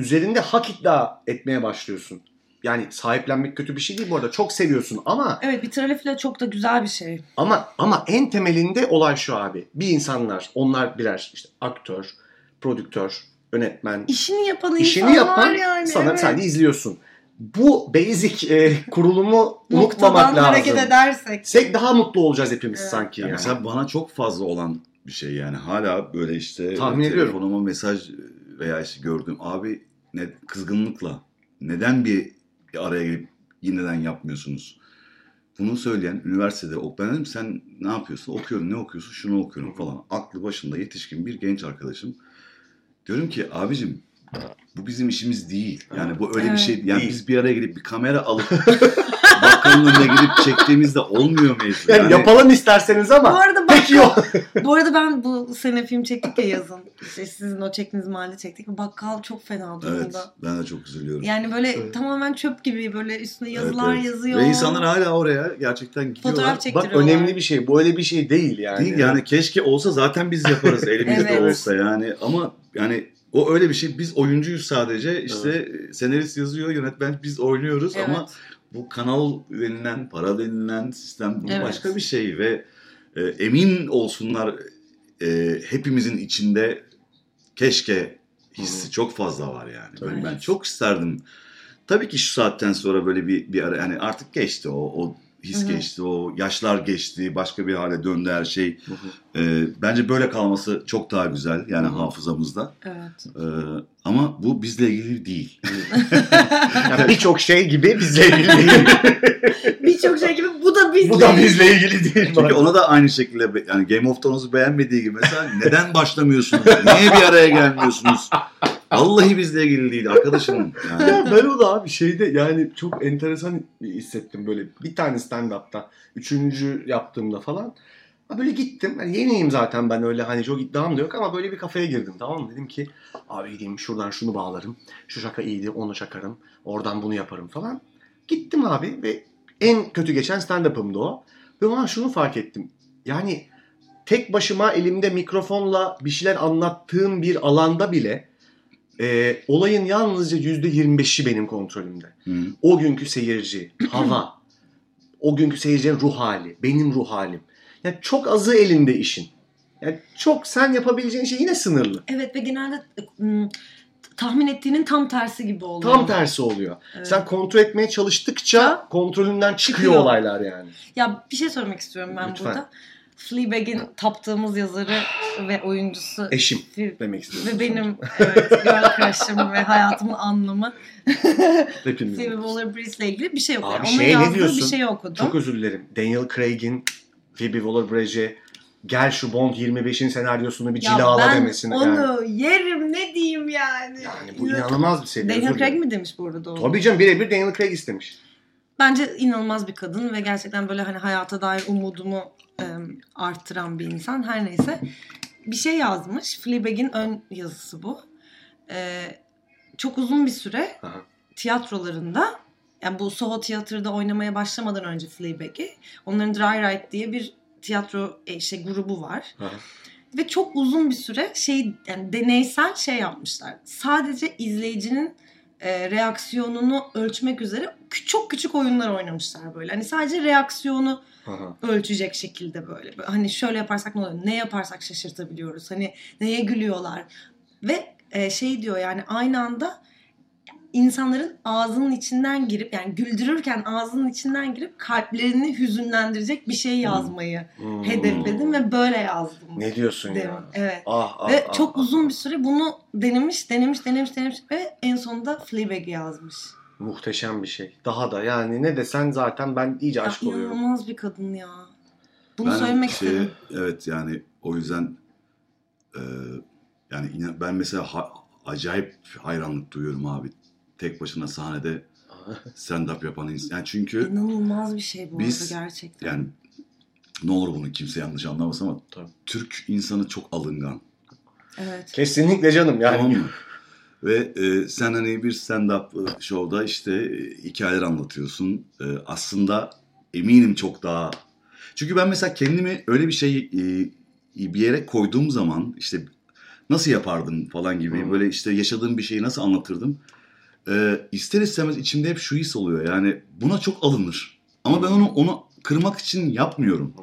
üzerinde hak iddia etmeye başlıyorsun. Yani sahiplenmek kötü bir şey değil bu arada. Çok seviyorsun ama Evet bir tralefile çok da güzel bir şey. ama ama en temelinde olay şu abi. Bir insanlar, onlar birer işte aktör, prodüktör, yönetmen, İşini yapan işini insanlar yapan yani. sana evet. sen de izliyorsun. Bu basic e, kurulumu unutmamak Noktadan lazım. hareket edersek. Sek daha mutlu olacağız hepimiz Evet. sanki. Yani Yani. mesela bana çok fazla olan bir şey yani hala böyle işte Tahmin ediyorum. telefonuma mesaj veya işte gördüm abi ne kızgınlıkla neden bir araya gelip yeniden yapmıyorsunuz? Bunu söyleyen üniversitede ok ben dedim sen ne yapıyorsun? Okuyorum ne okuyorsun? Şunu okuyorum falan. Aklı başında yetişkin bir genç arkadaşım. Diyorum ki abicim bu bizim işimiz değil. Yani bu öyle bir Evet. şey. Yani Değil. biz bir araya gelip bir kamera alıp bakkalın önüne gidip çektiğimizde olmuyor mevzu. Yani yapalım isterseniz Bu ama arada pek yok. Bu arada ben bu sene film çektik ya yazın. İşte sizin o çektiğiniz mahalle çektik. Bakkal çok fena durumda. Evet, ben de çok üzülüyorum. Yani böyle Evet. tamamen çöp gibi böyle üstüne Evet, yazılar evet. yazıyor. Ve insanlar hala oraya gerçekten gidiyorlar. Fotoğraf Bak çektiriyorlar. önemli bir şey. Bu öyle bir şey değil yani. Değil yani keşke olsa zaten biz yaparız elimizde Evet. olsa yani ama yani o öyle bir şey biz oyuncuyuz sadece işte senarist yazıyor yönetmen biz oynuyoruz Evet. ama bu kanal denilen para denilen sistem bu Evet. başka bir şey ve e, emin olsunlar e, hepimizin içinde keşke hissi Hı. çok fazla var yani. Ben, Evet. ben çok isterdim. Tabii ki şu saatten sonra böyle bir bir ara yani artık geçti o o his Hı geçti, o yaşlar geçti, başka bir hale döndü her şey. Hı hı. Ee, bence böyle kalması çok daha güzel yani Hı hafızamızda. Evet. Ee, ama bu bizle ilgili değil. Yani Birçok şey gibi bizle ilgili. Birçok şey gibi bu da bizle. Bu da bizle ilgili değil. Çünkü ona da aynı şekilde yani Game of Thrones'u beğenmediği gibi mesela neden başlamıyorsunuz? Niye bir araya gelmiyorsunuz? Vallahi bizle ilgili değil arkadaşım. Yani. Ya ben o da abi şeyde yani çok enteresan hissettim böyle bir tane stand-up'ta. Üçüncü yaptığımda falan. Böyle gittim. Yani yeniyim zaten ben öyle hani çok iddiam da yok ama böyle bir kafeye girdim tamam mı? Dedim ki abi gideyim şuradan şunu bağlarım. Şu şaka iyiydi onu çakarım. Oradan bunu yaparım falan. Gittim abi ve en kötü geçen stand-up'ımdı o. Ve o an şunu fark ettim. Yani tek başıma elimde mikrofonla bir şeyler anlattığım bir alanda bile e, olayın yalnızca %25'i benim kontrolümde. Hı. O günkü seyirci, hava, o günkü seyircinin ruh hali, benim ruh halim. Yani çok azı elinde işin. Yani çok sen yapabileceğin şey yine sınırlı. Evet ve genelde ım, tahmin ettiğinin tam tersi gibi oluyor. Tam tersi oluyor. Evet. Sen kontrol etmeye çalıştıkça kontrolünden çıkıyor, Çıkıyor. olaylar yani. Ya bir şey söylemek istiyorum ben Lütfen. burada. Fleabag'in taptığımız yazarı ve oyuncusu Eşim demek istiyorum. ve benim evet, girl crush'ım ve hayatımın anlamı Hepimiz. Phoebe Waller-Bridge ile ilgili bir şey yok. Abi Yani. şey, Onun ne yazdığı diyorsun? bir şey okudum. Çok özür dilerim. Daniel Craig'in Phoebe Waller-Bridge'e gel şu Bond 25'in senaryosunu bir ya cilala ben demesine. onu Yani. yerim ne diyeyim yani. yani bu inanılmaz bir seviye. Daniel Craig mi demiş burada doğru? Tabii canım birebir Daniel Craig istemiş. Bence inanılmaz bir kadın ve gerçekten böyle hani hayata dair umudumu e, arttıran bir insan. Her neyse bir şey yazmış. Fleabag'in ön yazısı bu. E, çok uzun bir süre Aha. tiyatrolarında yani bu Soho Tiyatro'da oynamaya başlamadan önce Fleabag'i onların Dry Ride diye bir tiyatro e, şey grubu var. Aha. Ve çok uzun bir süre şey yani deneysel şey yapmışlar. Sadece izleyicinin e, reaksiyonunu ölçmek üzere çok küçük oyunlar oynamışlar böyle. Hani sadece reaksiyonu Aha. ölçecek şekilde böyle. Böyle Hani şöyle yaparsak ne oluyor? Ne yaparsak şaşırtabiliyoruz? Hani neye gülüyorlar? Ve e, şey diyor yani aynı anda insanların ağzının içinden girip yani güldürürken ağzının içinden girip kalplerini hüzünlendirecek bir şey yazmayı Hmm. hedefledim ve böyle yazdım. Ne diyorsun Derim. ya? Evet. Ah, ah, Ve ah, çok ah. uzun bir süre bunu denemiş, denemiş, denemiş, denemiş ve en sonunda Fleabag'i yazmış. Muhteşem bir şey. Daha da yani ne desen zaten ben iyice Ya, aşık oluyorum. inanılmaz bir kadın ya. Bunu Ben söylemek şeye- istedim. Evet yani o yüzden e, yani ben mesela ha- acayip hayranlık duyuyorum abi. Tek başına sahnede stand-up yapan insan. Yani çünkü İnanılmaz bir şey bu Biz- arada gerçekten. yani ne olur bunu kimse yanlış anlamasın ama Tabii. Türk insanı çok alıngan. Evet. Kesinlikle canım yani. Tamam mı? Ve e, sen hani bir stand-up e, show'da işte e, hikayeler anlatıyorsun. E, aslında eminim çok daha... Çünkü ben mesela kendimi öyle bir şey e, bir yere koyduğum zaman işte nasıl yapardım falan gibi Hı. böyle işte yaşadığım bir şeyi nasıl anlatırdım. E, ister istemez içimde hep şu his oluyor yani buna çok alınır. Ama ben onu onu kırmak için yapmıyorum.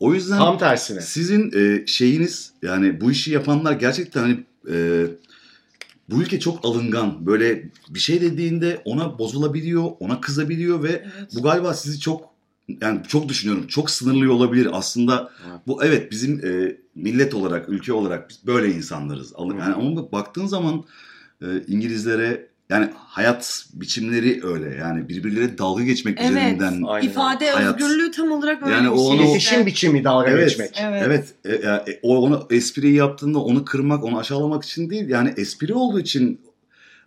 O yüzden Tam tersine. sizin e, şeyiniz yani bu işi yapanlar gerçekten hani e, bu ülke çok alıngan. Böyle bir şey dediğinde ona bozulabiliyor, ona kızabiliyor ve Evet. bu galiba sizi çok yani çok düşünüyorum. Çok sınırlıyor olabilir. Aslında Evet. bu evet bizim e, millet olarak, ülke olarak biz böyle insanlarız. Alın- Yani ama bak- baktığın zaman e, İngilizlere yani hayat biçimleri öyle. Yani birbirleriyle dalga geçmek Evet. üzerinden Aynen. İfade Hayat. özgürlüğü tam olarak öyle Yani bir o şey. onu- İletişim biçimi dalga Evet. geçmek. Evet. Evet, e, e, o onu espriyi yaptığında onu kırmak, onu aşağılamak için değil. Yani espri olduğu için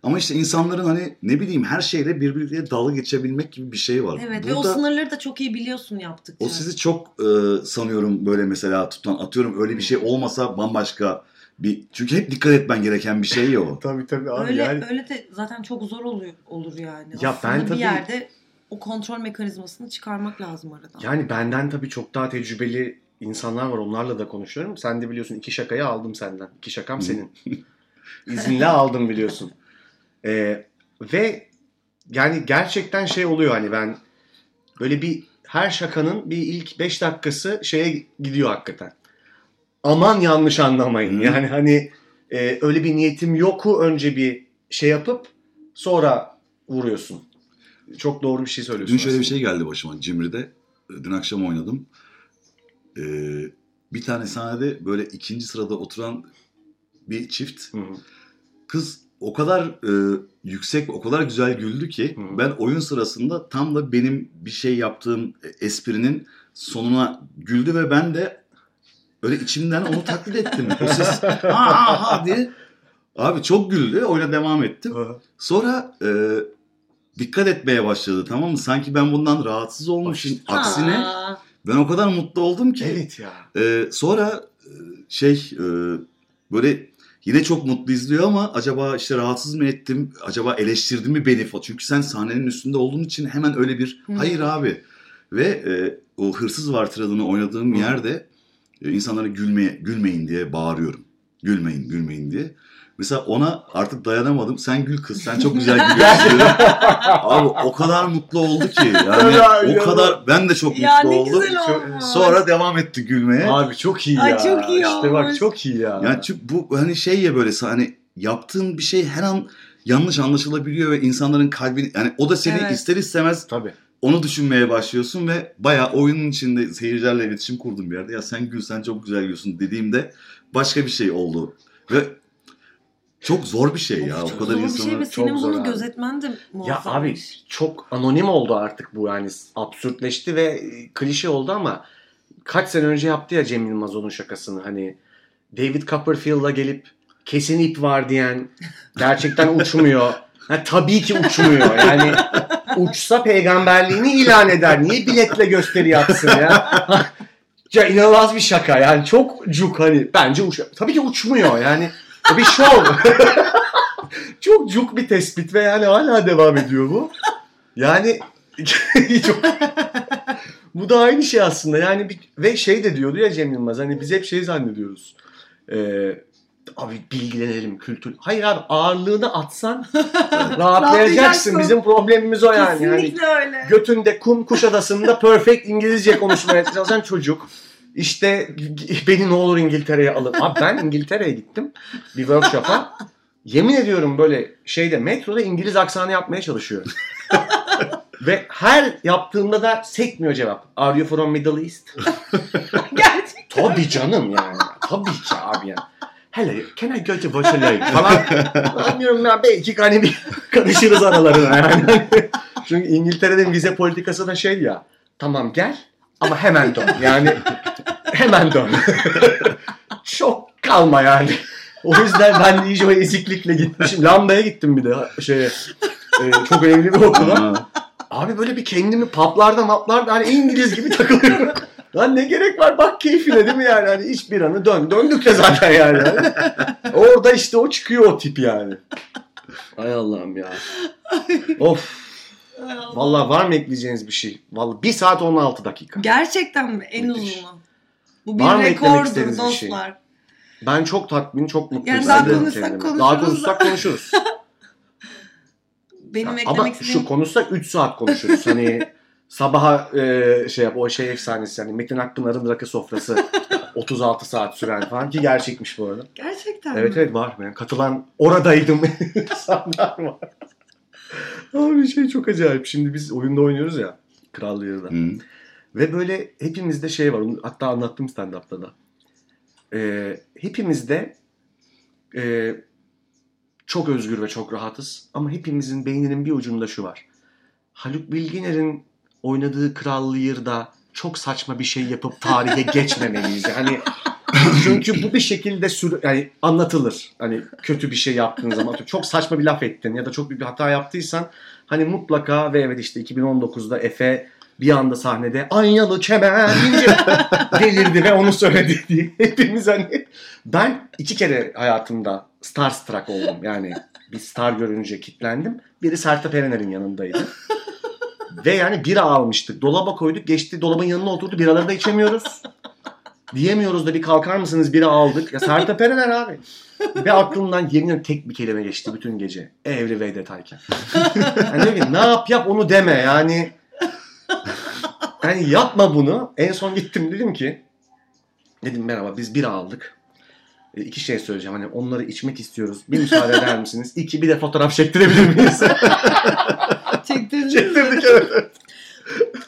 ama işte insanların hani ne bileyim her şeyle birbirleriyle dalga geçebilmek gibi bir şey var. Evet ve o Burada sınırları da çok iyi biliyorsun yaptıkça. o sizi çok e, sanıyorum böyle mesela tutan atıyorum öyle bir şey olmasa bambaşka bir çünkü hep dikkat etmen gereken bir şey ya o. Tabii tabii abi öyle yani. öyle de zaten çok zor oluyor olur yani. Ya Aslında ben bir tabii- yerde o kontrol mekanizmasını çıkarmak lazım arada. Yani benden tabii çok daha tecrübeli insanlar var. Onlarla da konuşuyorum. Sen de biliyorsun iki şakayı aldım senden. İki şakam senin. İzinle aldım biliyorsun. Ee, ve yani gerçekten şey oluyor hani ben böyle bir her şakanın bir ilk 5 dakikası şeye gidiyor hakikaten. Aman yanlış anlamayın. Hı. Yani hani e, öyle bir niyetim yoku önce bir şey yapıp sonra vuruyorsun. Çok doğru bir şey söylüyorsun. Dün şöyle bir aslında. şey geldi başıma Cimri'de. Dün akşam oynadım. Ee, bir tane sahnede böyle ikinci sırada oturan bir çift. Hı hı. Kız o kadar e, yüksek, o kadar güzel güldü ki Hı. ben oyun sırasında tam da benim bir şey yaptığım e, esprinin sonuna güldü ve ben de öyle içimden onu taklit ettim. O ses ha ha diye. Abi çok güldü. Oyuna devam ettim. Sonra e, dikkat etmeye başladı tamam mı? Sanki ben bundan rahatsız olmuşum. Aksine Aa, ben o kadar mutlu oldum ki. Evet ya. Ee, sonra e, şey e, böyle yine çok mutlu izliyor ama acaba işte rahatsız mı ettim? Acaba eleştirdi mi beni? Çünkü sen sahnenin üstünde olduğun için hemen öyle bir hayır abi. Ve e, o hırsız var adını oynadığım Hı. yerde e, insanlara gülmeye, gülmeyin diye bağırıyorum. Gülmeyin, gülmeyin diye. Mesela ona artık dayanamadım. Sen gül kız, sen çok güzel gülüyorsun. Abi o kadar mutlu oldu ki. Yani Ya, o ya. kadar ben de çok ya mutlu ne oldum. güzel Çok-. Sonra devam etti gülmeye. Abi çok iyi Ay, ya. çok iyi İşte bak olmuş. çok iyi ya. Yani çünkü bu hani şey ya böyle hani yaptığın bir şey her an yanlış anlaşılabiliyor ve insanların kalbini yani o da seni Evet. ister istemez Tabii. Onu düşünmeye başlıyorsun ve bayağı oyunun içinde seyircilerle iletişim kurdum bir yerde. Ya sen gül sen çok güzel gülsün dediğimde başka bir şey oldu. Ve çok zor bir şey ya. Of, o çok kadar zor bir insana. şey ve çok senin zor bunu abi. gözetmen de Ya muazzam. abi çok anonim oldu artık bu yani absürtleşti ve e, klişe oldu ama kaç sene önce yaptı ya Cem Yılmaz onun şakasını hani David Copperfield'a gelip kesin ip var diyen gerçekten uçmuyor. Ha, tabii ki uçmuyor yani uçsa peygamberliğini ilan eder. Niye biletle gösteri yapsın ya? ya inanılmaz bir şaka yani çok cuk hani bence uç tabii ki uçmuyor yani o bir şov. çok cuk bir tespit ve yani hala devam ediyor bu. Yani çok... bu da aynı şey aslında. Yani bir... ve şey de diyordu ya Cem Yılmaz hani biz hep şey zannediyoruz. Ee, abi bilgilenelim kültür. Hayır abi ağırlığını atsan rahatlayacaksın. Bizim problemimiz o yani. Yani Kesinlikle öyle. götünde kum kuşadasında perfect İngilizce konuşmaya çalışan çocuk. İşte beni ne olur İngiltere'ye alın. Abi ben İngiltere'ye gittim bir workshop'a. Yemin ediyorum böyle şeyde metroda İngiliz aksanı yapmaya çalışıyor. Ve her yaptığımda da sekmiyor cevap. Are you from Middle East? Gerçekten. Tabii canım yani. Tabii ki abi yani. Hello, can I go to Waterloo falan. Anlıyorum ya belki hani bir karışırız aralarına yani. Çünkü İngiltere'nin vize politikası da şey ya. Tamam gel ama hemen dön. Yani hemen dön. Çok kalma yani. O yüzden ben iyice o eziklikle gitmişim. Lambaya gittim bir de şeye. e, çok önemli bir okula. Abi böyle bir kendimi paplarda maplarda hani İngiliz gibi takılıyorum. Lan ne gerek var bak keyfine değil mi yani hani iç bir anı dön. Döndük de zaten yani. Orada işte o çıkıyor o tip yani. Ay Allah'ım ya. of. Ay Allah. Vallahi var mı ekleyeceğiniz bir şey? Vallahi 1 saat 16 dakika. Gerçekten mi? En Müthiş. uzunu. Bu bir Var mı eklemek rekordur istediğiniz bir şey? dostlar. Ben çok tatmin, çok mutluyum. Yani Ben daha de konuşsak kendime. konuşuruz Daha da. konuşsak konuşuruz. Benim Ama eklemek şu istediğim... konuşsak 3 saat konuşuruz. Hani sabaha e, şey yap o şey efsanesi yani Metin Akpınar'ın rakı sofrası 36 saat süren falan ki gerçekmiş bu arada. Gerçekten Evet mi? evet var. Yani katılan oradaydım insanlar var. Abi şey çok acayip. Şimdi biz oyunda oynuyoruz ya. Kral Yarı'da. hı. Ve böyle hepimizde şey var. Hatta anlattım stand-up'ta da. Ee, hepimizde e, çok özgür ve çok rahatız. Ama hepimizin beyninin bir ucunda şu var. Haluk Bilginer'in oynadığı Kral Lear'da çok saçma bir şey yapıp tarihe geçmemeliyiz. Yani çünkü bu bir şekilde sür yani anlatılır. Hani kötü bir şey yaptığın zaman çok saçma bir laf ettin ya da çok büyük bir hata yaptıysan hani mutlaka ve evet işte 2019'da Efe bir anda sahnede Anyalı deyince delirdi ve onu söyledi diye. Hepimiz hani ben iki kere hayatımda starstruck oldum. Yani bir star görünce kitlendim. Biri Sertab Erener'in yanındaydı. Ve yani bira almıştık. Dolaba koyduk. Geçti dolabın yanına oturdu. Biraları da içemiyoruz. Diyemiyoruz da bir kalkar mısınız bira aldık. Ya Sertab Erener abi. Ve aklımdan yemin tek bir kelime geçti bütün gece. Evli ve detayken. Yani diyor ki, ne yap yap onu deme yani. Yani yapma bunu. En son gittim dedim ki dedim merhaba biz bira aldık. E, iki şey söyleyeceğim. Hani onları içmek istiyoruz. Bir müsaade eder misiniz? İki bir de fotoğraf çektirebilir miyiz? Çektirdiniz. Çektirdik evet.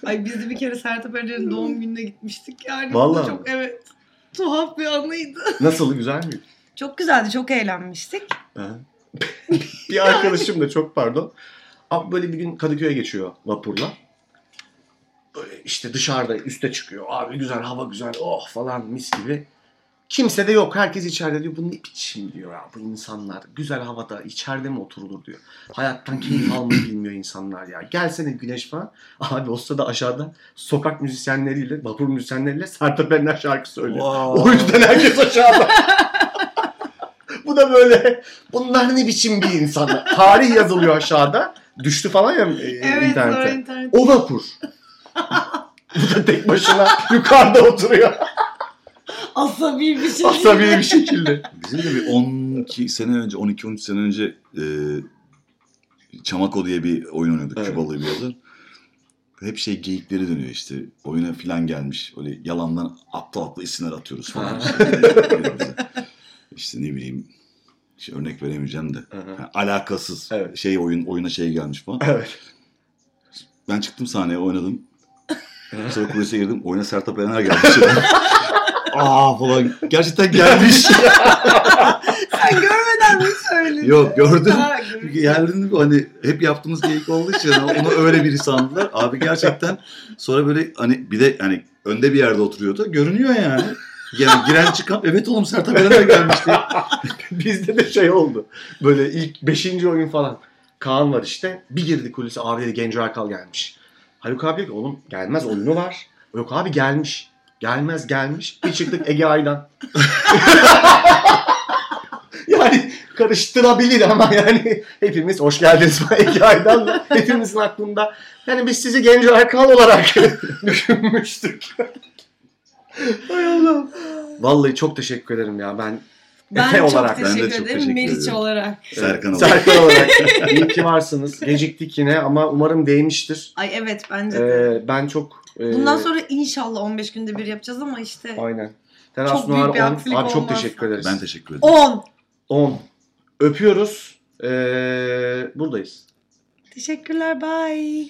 Ay biz de bir kere Sertab Erener'in doğum gününe gitmiştik yani. Vallahi çok evet tuhaf bir anıydı. Nasıl güzel mi? Çok güzeldi, çok eğlenmiştik. Ha. bir arkadaşım da çok pardon. Abi böyle bir gün Kadıköy'e geçiyor vapurla. Böyle işte dışarıda üste çıkıyor. Abi güzel hava güzel oh falan mis gibi. Kimse de yok. Herkes içeride diyor. Bu ne biçim diyor ya bu insanlar. Güzel havada içeride mi oturulur diyor. Hayattan keyif almayı bilmiyor insanlar ya. Gelsene güneş falan. Abi o sırada aşağıda sokak müzisyenleriyle, vapur müzisyenleriyle Sertab Erener şarkı söylüyor. Wow. O yüzden herkes aşağıda. Bu da böyle bunlar ne biçim bir insanlar. Tarih yazılıyor aşağıda. Düştü falan ya e, Evet internete. internet. O vapur. Bu da tek başına yukarıda oturuyor. Asabi bir şey. Asabi bir şekilde. Bizim de bir 12 sene önce, 12-13 sene önce e, Çamako diye bir oyun oynadık. Evet. Kübalı bir adı. Hep şey geyikleri dönüyor işte. Oyuna filan gelmiş. Öyle yalandan aptal aptal isimler atıyoruz falan. İşte, işte ne bileyim hiç örnek veremeyeceğim de. Yani alakasız Evet. şey oyun oyuna şey gelmiş falan. Evet. Ben çıktım sahneye oynadım. Sonra kulise girdim. Oyuna Sertab Erener gelmiş. Aa falan. Gerçekten gelmiş. Sen görmeden mi söyledin? Yok gördüm. Geldim hani hep yaptığımız geyik olduğu için hani onu öyle biri sandılar. Abi gerçekten sonra böyle hani bir de hani önde bir yerde oturuyordu. Görünüyor yani. Yani giren çıkan evet oğlum Sertab Erener gelmişti. Bizde de şey oldu. Böyle ilk 5. oyun falan. Kaan var işte. Bir girdi kulise. Abi dedi Genco Erkal gelmiş. Haluk abi dedi ki oğlum gelmez oyunu var. Yok abi gelmiş. Gelmez gelmiş. Bir çıktık Ege Aydan. yani karıştırabilir ama yani hepimiz hoş geldiniz Ege Aydan'la. Hepimizin aklında. Yani biz sizi Genco Erkal olarak düşünmüştük. Hay Allah. Vallahi çok teşekkür ederim ya. Ben Ben Efe çok olarak ben de teşekkür çok ederim. teşekkür Meriç ederim. olarak. Serkan olarak. Serkan olarak iyi ki varsınız. Geciktik yine ama umarım değmiştir. Ay evet bence de. Ee, ben çok... e, Bundan sonra inşallah 15 günde bir yapacağız ama işte Aynen. Teras Çok Noir büyük bir 10. aksilik Abi çok olmaz. teşekkür ederiz. Ben teşekkür ederim. 10. 10. Öpüyoruz. Ee, buradayız. Teşekkürler bye.